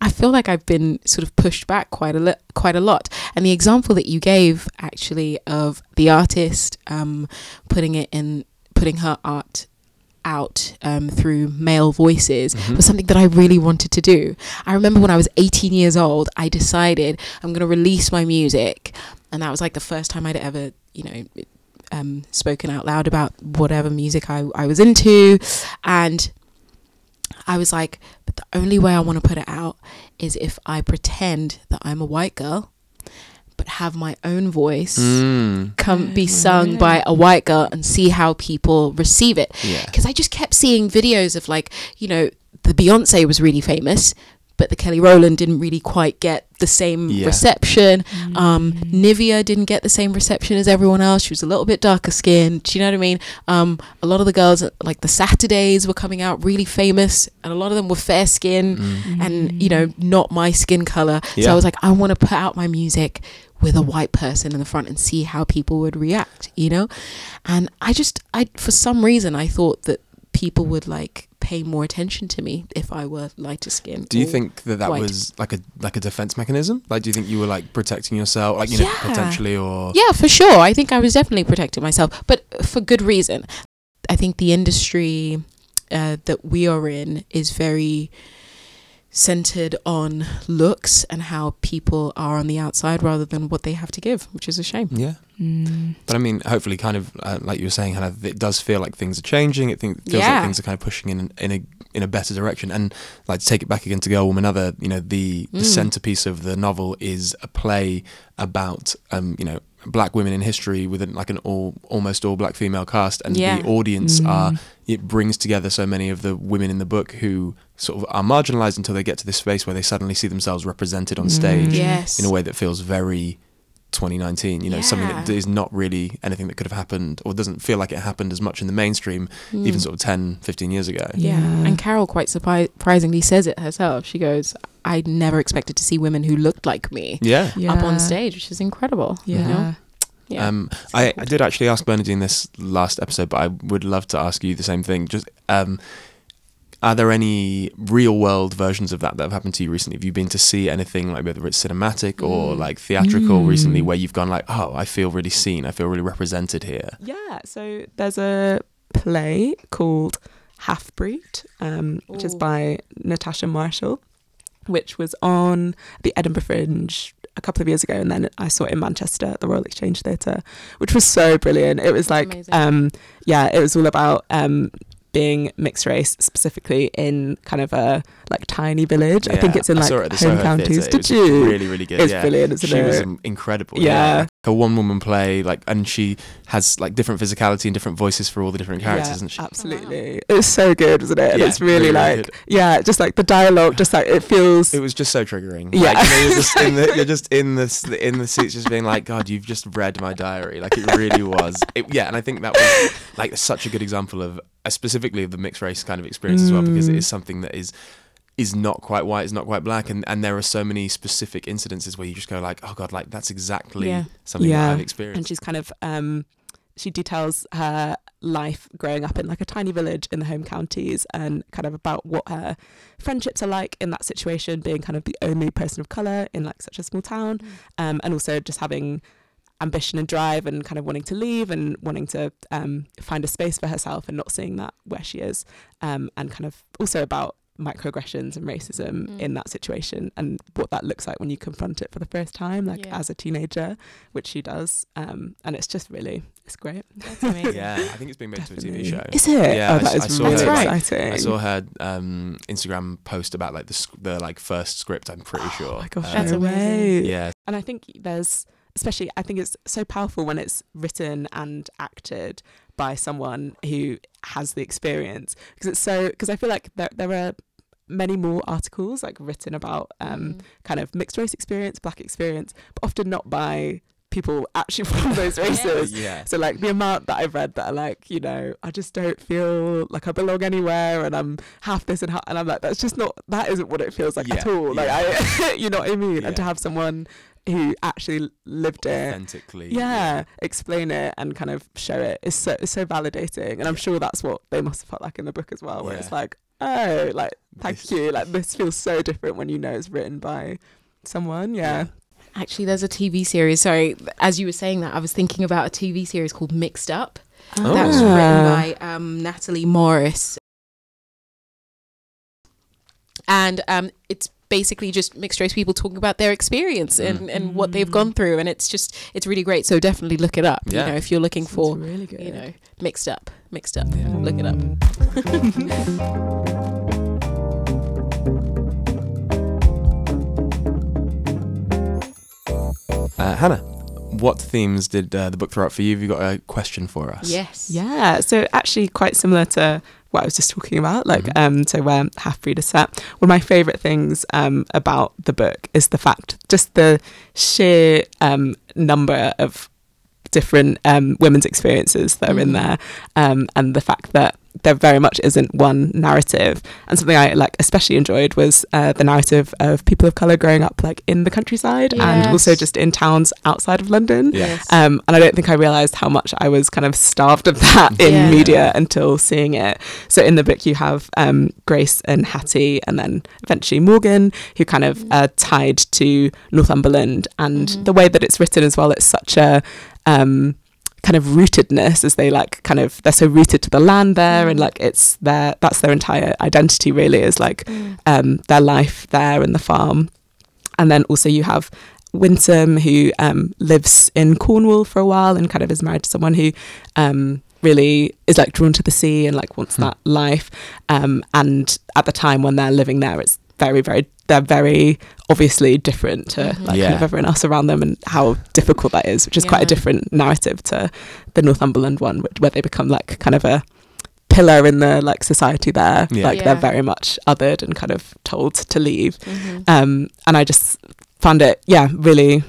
I feel like I've been sort of pushed back quite a li- quite a lot. And the example that you gave actually of the artist um, putting it in putting her art out um, through male voices Mhm. was something that I really wanted to do. I remember when I was 18 years old, I decided I'm going to release my music, and that was like the first time I'd ever, you know, um, spoken out loud about whatever music I, I was into, and I was like, but the only way I want to put it out is if I pretend that I'm a white girl, but have my own voice Mm. come be Oh, sung really? by a white girl and see how people receive it Yeah. because I just kept seeing videos of like, you know, the Beyonce was really famous, but the Kelly Rowland didn't really quite get the same Yeah. reception. Um, Mm. Nivea didn't get the same reception as everyone else. She was a little bit darker skinned. Do you know what I mean? Um, a lot of the girls, like the Saturdays, were coming out really famous, and a lot of them were fair skin Mm. and you know not my skin color. So I was like, I want to put out my music with a white person in the front and see how people would react. You know, and I just, I for some reason, I thought that people would like pay more attention to me if I were lighter skinned. Do you think that that white. was like a like a defense mechanism? Like, do you think you were like protecting yourself, like you know, potentially, or Yeah, for sure. I think I was definitely protecting myself, but for good reason. I think the industry uh, that we are in is very centered on looks and how people are on the outside rather than what they have to give, which is a shame. yeah? Mm. But I mean, hopefully, kind of uh, like you were saying, kind of, it does feel like things are changing. It think, feels Yeah. like things are kind of pushing in in a in a better direction. And like to take it back again to Girl Woman Other, you know, the the Mm. centerpiece of the novel is a play about um, you know, black women in history with an, like an all almost all black female cast, and Yeah. the audience Mm. are it brings together so many of the women in the book who sort of are marginalized until they get to this space where they suddenly see themselves represented on Mm. stage Yes. in a way that feels very 2019 you know something that is not really anything that could have happened or doesn't feel like it happened as much in the mainstream even Mm. sort of 10 15 years ago Yeah. Yeah. And Carol quite surpri- surprisingly says it herself. She goes, I never expected to see women who looked like me yeah up on stage, which is incredible. Yeah. You know? Yeah. Um, I, I did actually ask Bernardine this last episode, but I would love to ask you the same thing. Just, um, are there any real world versions of that that have happened to you recently? Have you been to see anything like whether it's cinematic or Mm. like theatrical Mm. recently, where you've gone like, oh, I feel really seen, I feel really represented here? Yeah, so there's a play called Half Breed, um, which is by Natasha Marshall, which was on the Edinburgh Fringe a couple of years ago, and then I saw it in Manchester at the Royal Exchange Theatre, which was so brilliant. It was like, Amazing. um, yeah, it was all about um, being mixed race, specifically in kind of a like tiny village. I think it's in like it the home Soho counties. Theatre. It Did was you? Really, really good. it's yeah. brilliant, isn't she it? was incredible. Yeah. Like a one woman play, like, and she has like different physicality and different voices for all the different characters, yeah, isn't she? Absolutely. It's so good, isn't it? And Yeah, it's really, really, like, yeah, just like the dialogue, just like it feels. It was just so triggering. Yeah. Like, you know, you're just in the you're just in the in the seats, just being like, God, you've just read my diary. Like it really was. It, yeah, and I think that was like such a good example of uh, specifically of the mixed race kind of experience as well, because it Mm. something that is is not quite white, is not quite black, and and there are so many specific incidences where you just go like, oh God, like that's exactly Yeah. something Yeah. that I've experienced. and she's kind of um she details her life growing up in like a tiny village in the home counties and kind of about what her friendships are like in that situation being kind of the only person of color in like such a small town um and also just having ambition and drive and kind of wanting to leave and wanting to um find a space for herself and not seeing that where she is um and kind of also about microaggressions and racism Mm. in that situation and what that looks like when you confront it for the first time, like Yeah. as a teenager, which she does. Um, and it's just really, it's great. That's amazing. Yeah, I think it's being made to a TV show. Is it? Yeah, oh, I that s- is I saw really her, like- exciting. I saw her um, Instagram post about like the sc- the like first script. I'm pretty sure. Oh my gosh, That's amazing. Yeah, And I think there's, especially, I think it's so powerful when it's written and acted by someone who has the experience. Because it's so, because I feel like there, there are many more articles like written about um, Mm. kind of mixed race experience, black experience, but often not by people actually from those races. yeah. So like the amount that I've read that are like, you know, I just don't feel like I belong anywhere and I'm half this and half and I'm like, that's just not that isn't what it feels like at Yeah, all. Like I you know what I mean? And to have someone who actually lived it Authentically. yeah, explain it and kind of show it. it is so is so validating. And I'm sure that's what they must have felt like in the book as well, where it's like, oh, like thank This- you. Like this feels so different when you know it's written by someone. Yeah. Actually, there's a TV series. Sorry, as you were saying that, I was thinking about a TV series called Mixed Up. Oh. That's Ah. written by um, Natalie Morris. And um, it's basically just mixed race people talking about their experience and, and what they've gone through. And it's just, it's really great. So definitely look it up. Yeah. You know, if you're looking Sounds for, really good. you know, mixed up, mixed up. Yeah. Look it up. Uh, Hannah, what themes did uh, the book throw up for you? Have you got a question for us? Yes. Yeah, so actually quite similar to what I was just talking about, like Mhm. um, so where Half Breed is set. One of my favourite things um about the book is the fact, just the sheer um number of different um women's experiences that are in Mhm. there, um, and the fact that there very much isn't one narrative. And something I like especially enjoyed was uh, the narrative of people of color growing up like in the countryside and also just in towns outside of London. Yes. Um, and I don't think I realized how much I was kind of starved of that in Yeah. media until seeing it. So in the book, you have um, Grace and Hattie, and then eventually Morgan, who kind of are tied to Northumberland. And Mhm. the way that it's written as well, it's such a um, kind of rootedness as they like kind of they're so rooted to the land there and Mhm. like it's their that's their entire identity really is like Mm. um, their life there in the farm. And then also you have Winsome, who um, lives in Cornwall for a while and kind of is married to someone who um, really is like drawn to the sea and like wants Hmm. that life. Um, and at the time when they're living there, it's very, very, they're very obviously different to Mhm. like Yeah. kind of everyone else around them and how difficult that is, which is quite a different narrative to the Northumberland one, which, where they become like kind of a pillar in the like society there. Yeah. Like Yeah. they're very much othered and kind of told to leave. Mhm. Um, and I just found it, yeah, really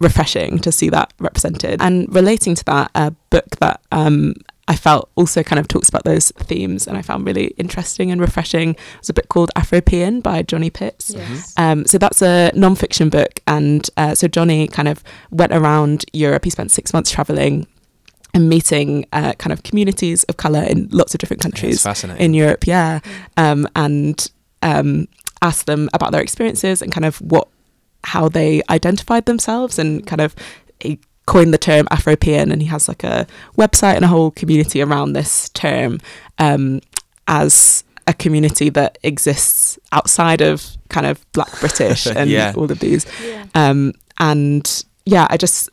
refreshing to see that represented. And relating to that, a book that um, I felt also kind of talks about those themes and I found really interesting and refreshing It was a book called Afropean by Johnny Pitts. Yes. Um, so that's a non-fiction book, and uh, so Johnny kind of went around Europe. He spent six months traveling and meeting uh, kind of communities of color in lots of different Yeah, countries fascinating. in Europe. Yeah, um, and um, asked them about their experiences and kind of what how they identified themselves and kind of he coined the term Afropean and he has like a website and a whole community around this term um, as a community that exists outside of kind of Black British and Yeah. all of these Yeah. um, and yeah, I just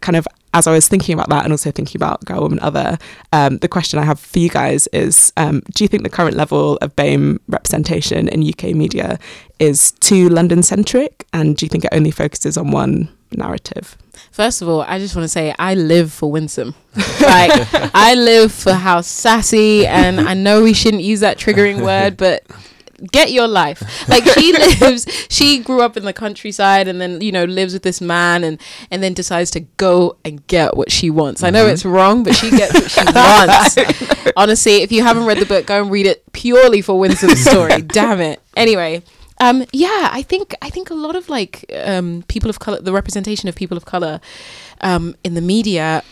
kind of, as I was thinking about that and also thinking about Girl, Woman, Other, um, the question I have for you guys is um, do you think the current level of BAME representation in UK media is too London centric? And do you think it only focuses on one narrative? First of all, I just want to say I live for Winsome. like I live for how sassy, and I know we shouldn't use that triggering word, but get your life. Like she lives, she grew up in the countryside, and then you know lives with this man, and and then decides to go and get what she wants. I know Mhm. it's wrong, but she gets what she wants. Honestly, if you haven't read the book, go and read it purely for Winsome's story. Damn it. Anyway, um, yeah, I think I think a lot of like um, people of color, the representation of people of color um, in the media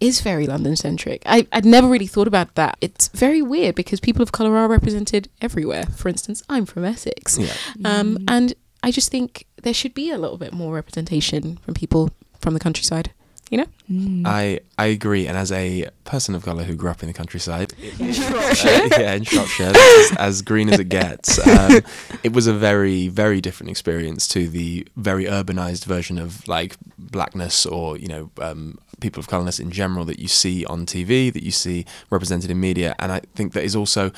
is very London centric. I I'd never really thought about that. It's very weird because people of color are represented everywhere. For instance, I'm from Essex, Yeah. um, and I just think there should be a little bit more representation from people from the countryside. You know. Mm. I I agree, and as a person of colour who grew up in the countryside, In uh, yeah, in Shropshire, as, as green as it gets, um, it was a very very different experience to the very urbanized version of like blackness or you know um, people of colourness in general that you see on TV, that you see represented in media, and I think that is also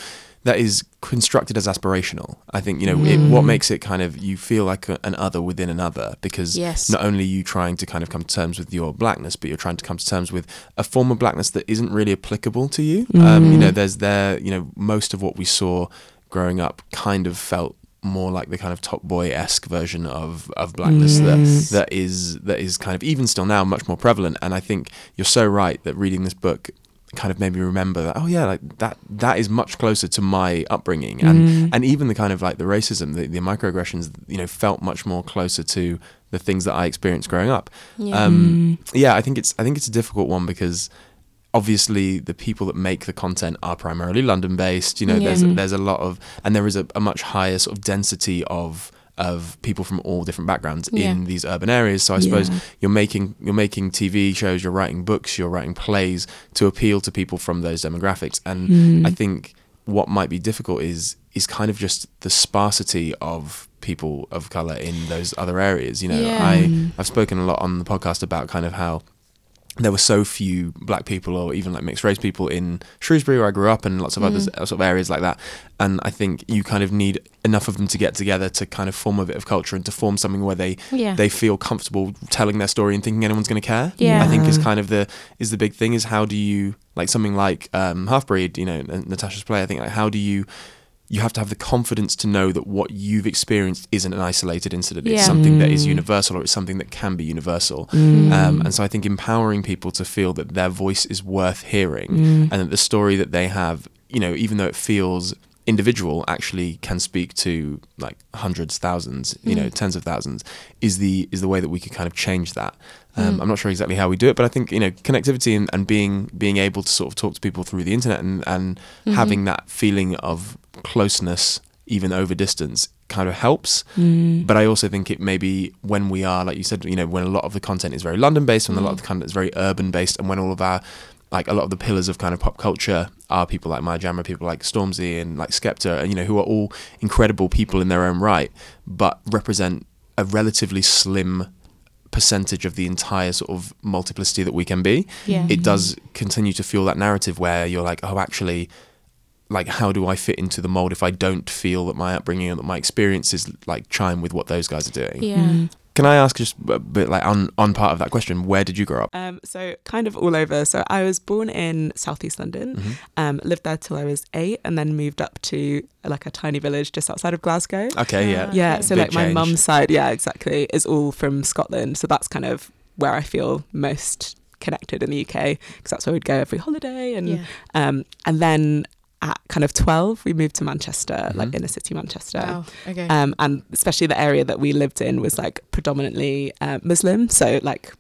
that is constructed as aspirational. I think you know it, what Mm. makes it kind of you feel like a, an other within another because Yes. not only are you trying to kind of come to terms with your blackness, but you're trying to come to terms with a form of blackness that isn't really applicable to you. Um, you know, Mm. there's there, you know, most of what we saw growing up kind of felt more like the kind of top boy esque version of, of blackness Mm. that that is that is kind of even still now much more prevalent. And I think you're so right that reading this book kind of made me remember that oh yeah like that that is much closer to my upbringing and Mm. and even the kind of like the racism the, the microaggressions you know felt much more closer to the things that I experienced growing up Yeah. um, Mm. yeah, I think it's I think it's a difficult one because obviously the people that make the content are primarily London based. You know, there's there's a lot of and there is a, a much higher sort of density of of people from all different backgrounds Yeah. in these urban areas. So I suppose Yeah. you're making you're making TV shows, you're writing books, you're writing plays to appeal to people from those demographics. And Mm. I think what might be difficult is is kind of just the sparsity of people of color in those other areas. You know, Yeah. I Mm. I've spoken a lot on the podcast about kind of how there were so few black people or even like mixed race people in Shrewsbury where I grew up and lots of other Mm. sort of areas like that. And I think you kind of need enough of them to get together to kind of form a bit of culture and to form something where they yeah. they feel comfortable telling their story and thinking anyone's going to care. Yeah. I think is kind of the is the big thing is how do you like something like um, Half Breed, you know, Natasha's play. I think like how do you you have to have the confidence to know that what you've experienced isn't an isolated incident. It's Yeah. something that is Mm. universal or it's something that can be universal. Mm. Um, and so I think empowering people to feel that their voice is worth hearing Mm. and that the story that they have, you know, even though it feels individual, actually can speak to like hundreds, thousands, you know, Mm. tens of thousands, is the is the way that we could kind of change that. Um, Mm. I'm not sure exactly how we do it, but I think you know connectivity and, and being being able to sort of talk to people through the internet and, and Mhm. having that feeling of closeness even over distance kind of helps. Mm. But I also think it maybe when we are, like you said, you know, when a lot of the content is very London based, when a lot of Mm. the content is very urban based, and when all of our, like a lot of the pillars of kind of pop culture are people like Maya Jama, people like Stormzy and like Skepta, and you know, who are all incredible people in their own right, but represent a relatively slim percentage of the entire sort of multiplicity that we can be yeah. it does continue to fuel that narrative where you're like, oh, actually, like, how do I fit into the mold if I don't feel that my upbringing and that my experiences like chime with what those guys are doing? yeah. Mm. Can I ask just a bit like on on part of that question, where did you grow up? Um, so kind of all over. So I was born in southeast London, Mhm. um, lived there till I was eight, and then moved up to like a tiny village just outside of Glasgow. Okay, yeah. Ah. Yeah, so Big like my change. mum's side, yeah, exactly, is all from Scotland. So that's kind of where I feel most connected in the UK because that's where we'd go every holiday. And yeah. um, and then at kind of twelve, we moved to Manchester, like Mhm. inner city Manchester. Wow. Okay. Um, and especially the area that we lived in was like predominantly uh, Muslim. So like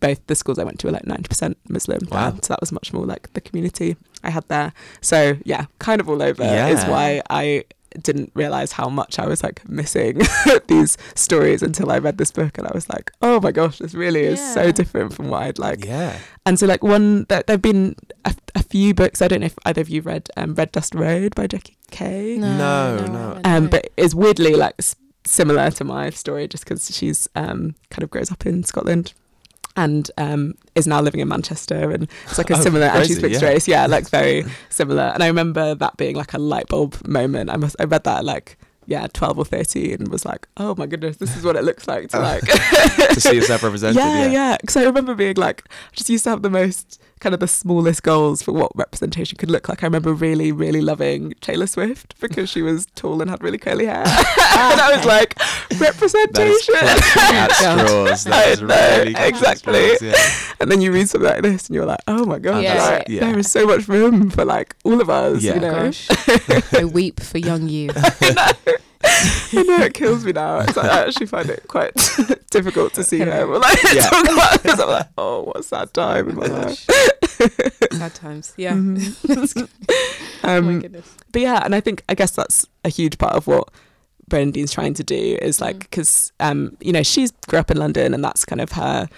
both the schools I went to were like ninety percent Muslim. Wow. there. so that was much more like the community I had there. So yeah, kind of all over yeah. is why I didn't realize how much I was like missing these stories until I read this book and I was like, oh my gosh, this really is Yeah. so different from what I'd like. yeah. And so like one there there've been a, a few books. I don't know if either of you read um, Red Dust Road by Jackie Kay No, I no. haven't, um, but it's weirdly like s- similar to my story just because she's um, kind of grows up in Scotland and um, is now living in Manchester and it's like a Oh, similar and she's crazy, mixed yeah. race yeah like very similar and I remember that being like a light bulb moment I must I read that like yeah 12 or 13 and was like oh my goodness this is what it looks like to like to see yourself represented. yeah Yeah. yeah because I remember being like I just used to have the most kind of the smallest goals for what representation could look like I remember really really loving Taylor Swift because she was tall and had really curly hair and I was like representation clutching at straws. That I is know, really exactly. straws, yeah. and then you read something like this and you're like oh my god Yeah. like, Yeah. there is so much room for like all of us Yeah. you know Gosh. I weep for young you. I know it kills me now it's like, I actually find it quite difficult to see her but, like Yeah. talk about this I'm like oh what a sad time in my life Sad times. Yeah. Mhm. oh my um, goodness. but yeah, and I think I guess that's a huge part of what Bernardine's trying to do is like Mm. because um you know she's grew up in London and that's kind of her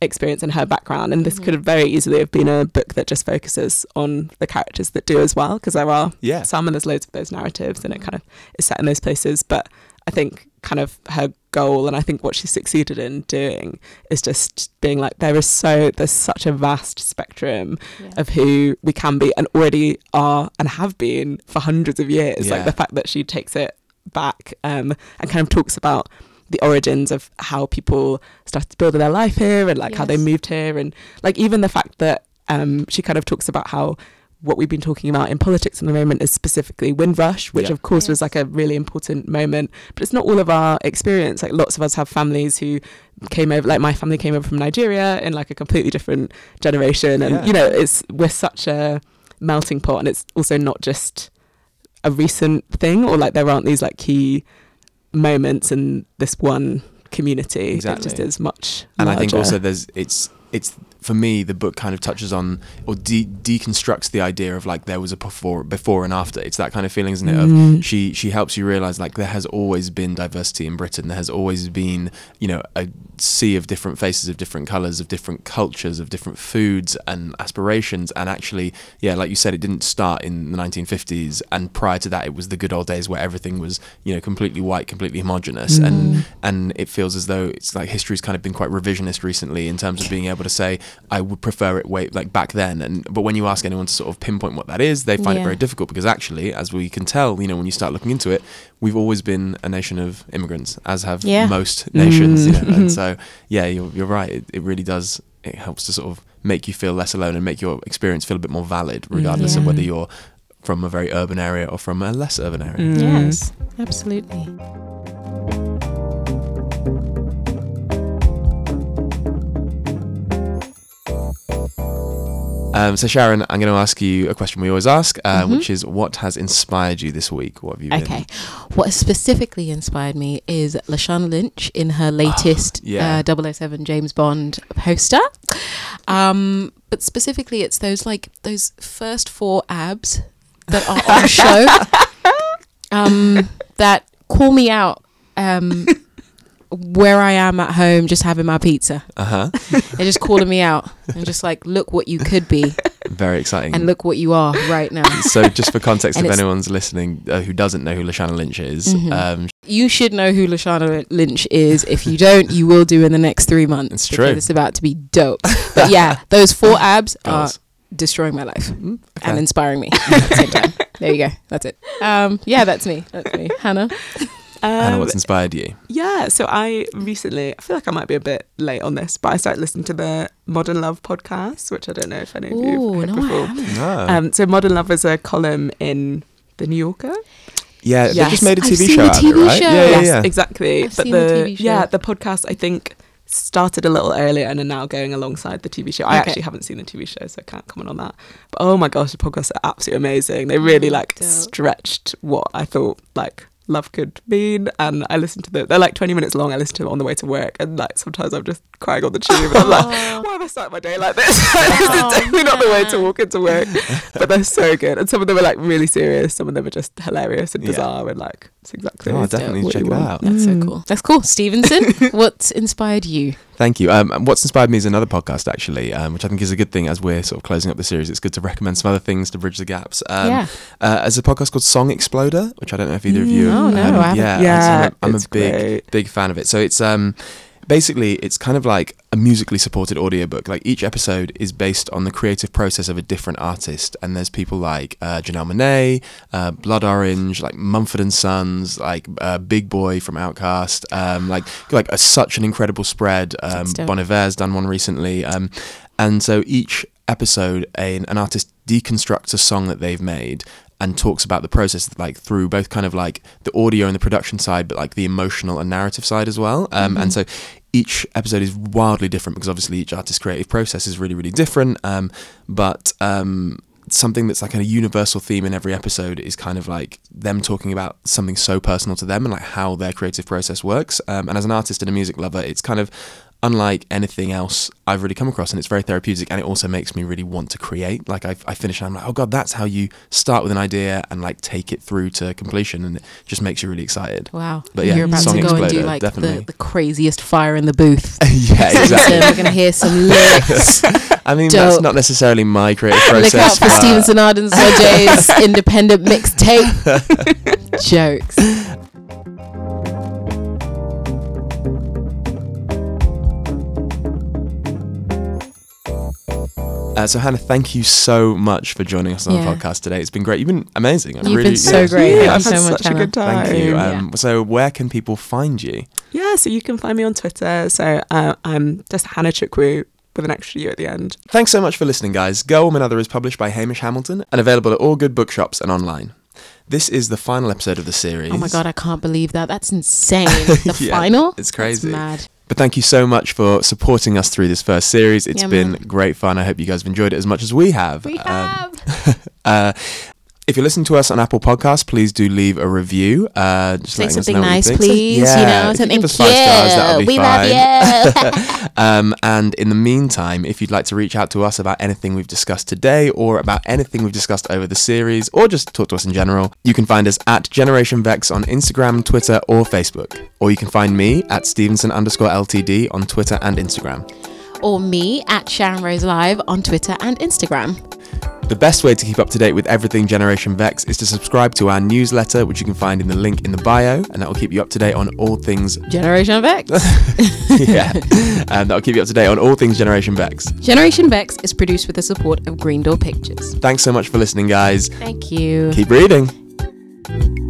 experience and her background. And this Mhm. could have very easily have been a book that just focuses on the characters that do as well, because there are Yeah. some and there's loads of those narratives and it kind of is set in those places. But I think kind of her goal and I think what she's succeeded in doing is just being like there is so there's such a vast spectrum Yeah. of who we can be and already are and have been for hundreds of years. Yeah. Like the fact that she takes it back um, and kind of talks about the origins of how people started building their life here and like how they moved here and like even the fact that um, she kind of talks about how what we've been talking about in politics at the moment is specifically Windrush, which Yeah. of course was like a really important moment, but it's not all of our experience. Like lots of us have families who came over, like my family came over from Nigeria in like a completely different generation, and Yeah. you know, it's we're such a melting pot, and it's also not just a recent thing, or like there aren't these like key moments in this one community. Exactly. It just is much. and I think also there's it's it's for me the book kind of touches on or de- deconstructs the idea of like there was a before before and after it's that kind of feeling isn't it of Mm. she she helps you realize like there has always been diversity in Britain there has always been you know a sea of different faces of different colors of different cultures of different foods and aspirations and actually yeah like you said it didn't start in the 1950s and prior to that it was the good old days where everything was you know completely white completely homogenous and Mm. and it feels as though it's like history's kind of been quite revisionist recently in terms of being able to say I would prefer it way like back then and but when you ask anyone to sort of pinpoint what that is they find it very difficult because actually as we can tell you know when you start looking into it we've always been a nation of immigrants as have Yeah. most nations you know Mm. and so yeah you're, you're right it, it really does it helps to sort of make you feel less alone and make your experience feel a bit more valid regardless of whether you're from a very urban area or from a less urban area Mm. Yes, absolutely. Um, so Sharon, I'm going to ask you a question we always ask, uh, Mhm. which is what has inspired you this week? What have you been? Okay. What has specifically inspired me is Lashana Lynch in her latest yeah. uh, 007 James Bond poster. Um, but specifically, it's those like those first four abs that are on show um, that call me out um, where I am at home, just having my pizza. Uh huh. They're just calling me out and just like, look what you could be Very exciting. and look what you are right now. so, just for context, if anyone's listening uh, who doesn't know who Lashana Lynch is, Mhm. um, You should know who Lashana Lynch is. If you don't, you will do in the next three months. It's true. It's about to be dope. But yeah, those four abs are destroying my life okay. and inspiring me at the same time. There you go. That's it. Um, yeah, that's me. That's me. Hannah. Hannah, Um, what's inspired you? Yeah, so I recently, I feel like I might be a bit late on this, but I started listening to the Modern Love podcast, which I don't know if any of you Oh, have heard no, I before. haven't. No. Um, so Modern Love is a column in the New Yorker. yeah, they just made a I've TV seen show the out of it, TV right? show. Yeah, yeah, yes, yeah. exactly. I've but seen the, the TV show. yeah, the podcast I think started a little earlier and are now going alongside the TV show. I Okay. actually haven't seen the TV show, so I can't comment on that. But oh my gosh, the podcasts are absolutely amazing. They really like dope. stretched what I thought like love could mean and I listen to them they're like 20 minutes long I listen to them on the way to work and like sometimes I'm just crying on the tube and I'm like Oh. why am I starting my day like this this is definitely not the way to walk into work but they're so good and some of them are like really serious some of them are just hilarious and Yeah. bizarre and like it's exactly Oh, what definitely you check it want. out. That's so Mm. cool. That's cool. Stephenson, what's inspired you? Thank you. Um, what's inspired me is another podcast, actually, um, which I think is a good thing as we're sort of closing up the series. It's good to recommend some other things to bridge the gaps. Um, yeah. Uh, there's a podcast called Song Exploder, which I don't know if either of you. Have no, heard of. I haven't. Yeah, yeah I'm, I'm a big, great. big fan of it. So it's um, basically it's kind of like a musically supported audiobook. Like each episode is based on the creative process of a different artist, and there's people like uh, Janelle Monae, uh, Blood Orange, like Mumford and Sons, like uh, Big Boi from OutKast, um, like like a, such an incredible spread. Um, bon Iver's done one recently, um, and so each episode, a, an artist deconstructs a song that they've made and talks about the process like through both kind of like the audio and the production side but like the emotional and narrative side as well. Um, and so each episode is wildly different because obviously each artist's creative process is really really different. Um, but um, something that's like a universal theme in every episode is kind of like them talking about something so personal to them and like how their creative process works. Um, and as an artist and a music lover it's kind of unlike anything else I've really come across, and it's very therapeutic. And it also makes me really want to create. Like I, I finish, and I'm like, oh god, that's how you start with an idea and like take it through to completion, and it just makes you really excited. Wow. But yeah, You're about Song to go and do like the, the craziest fire in the booth. yeah, exactly. So we're going to hear some lyrics. I mean, Dope. that's not necessarily my creative process. Look out for Stevenson Arden Soje's independent mixtape. Jokes. Uh, so Hannah, thank you so much for joining us on Yeah. the podcast today. It's been great. You've been amazing. I've You've really, been so yeah. great. Yeah, Thank I've you had so much, such a good time. Thank you. Yeah. Um, So where can people find you? Yeah, so you can find me on Twitter. So uh, I'm just Hannah Chukwu with an extra U at the end. Thanks so much for listening, guys. Girl Woman Other is published by Hamish Hamilton and available at all good bookshops and online. This is the final episode of the series. Oh my god, I can't believe that. That's insane. The Yeah, final? it's crazy. That's mad. But thank you so much for supporting us through this first series. It's Yeah, been man. great fun. I hope you guys have enjoyed it as much as we have. We Um, have. Uh, if you're listening to us on Apple Podcasts, please do leave a review. Uh, just Say something nice, please. Yeah, you know, if something give us five stars, that'll be we fine. love you. um, and in the meantime, if you'd like to reach out to us about anything we've discussed today or about anything we've discussed over the series or just talk to us in general, you can find us at Generation Vex on Instagram, Twitter, or Facebook. Or you can find me at Stephenson underscore LTD on Twitter and Instagram. or me at Sharon Rose Live on Twitter and Instagram. The best way to keep up to date with everything Generation Vex is to subscribe to our newsletter, which you can find in the link in the bio, and that will keep you up to date on all things. Generation Vex. yeah, and that will keep you up to date on all things Generation Vex. Generation Vex is produced with the support of Green Door Pictures. Thanks so much for listening, guys. Thank you. Keep reading.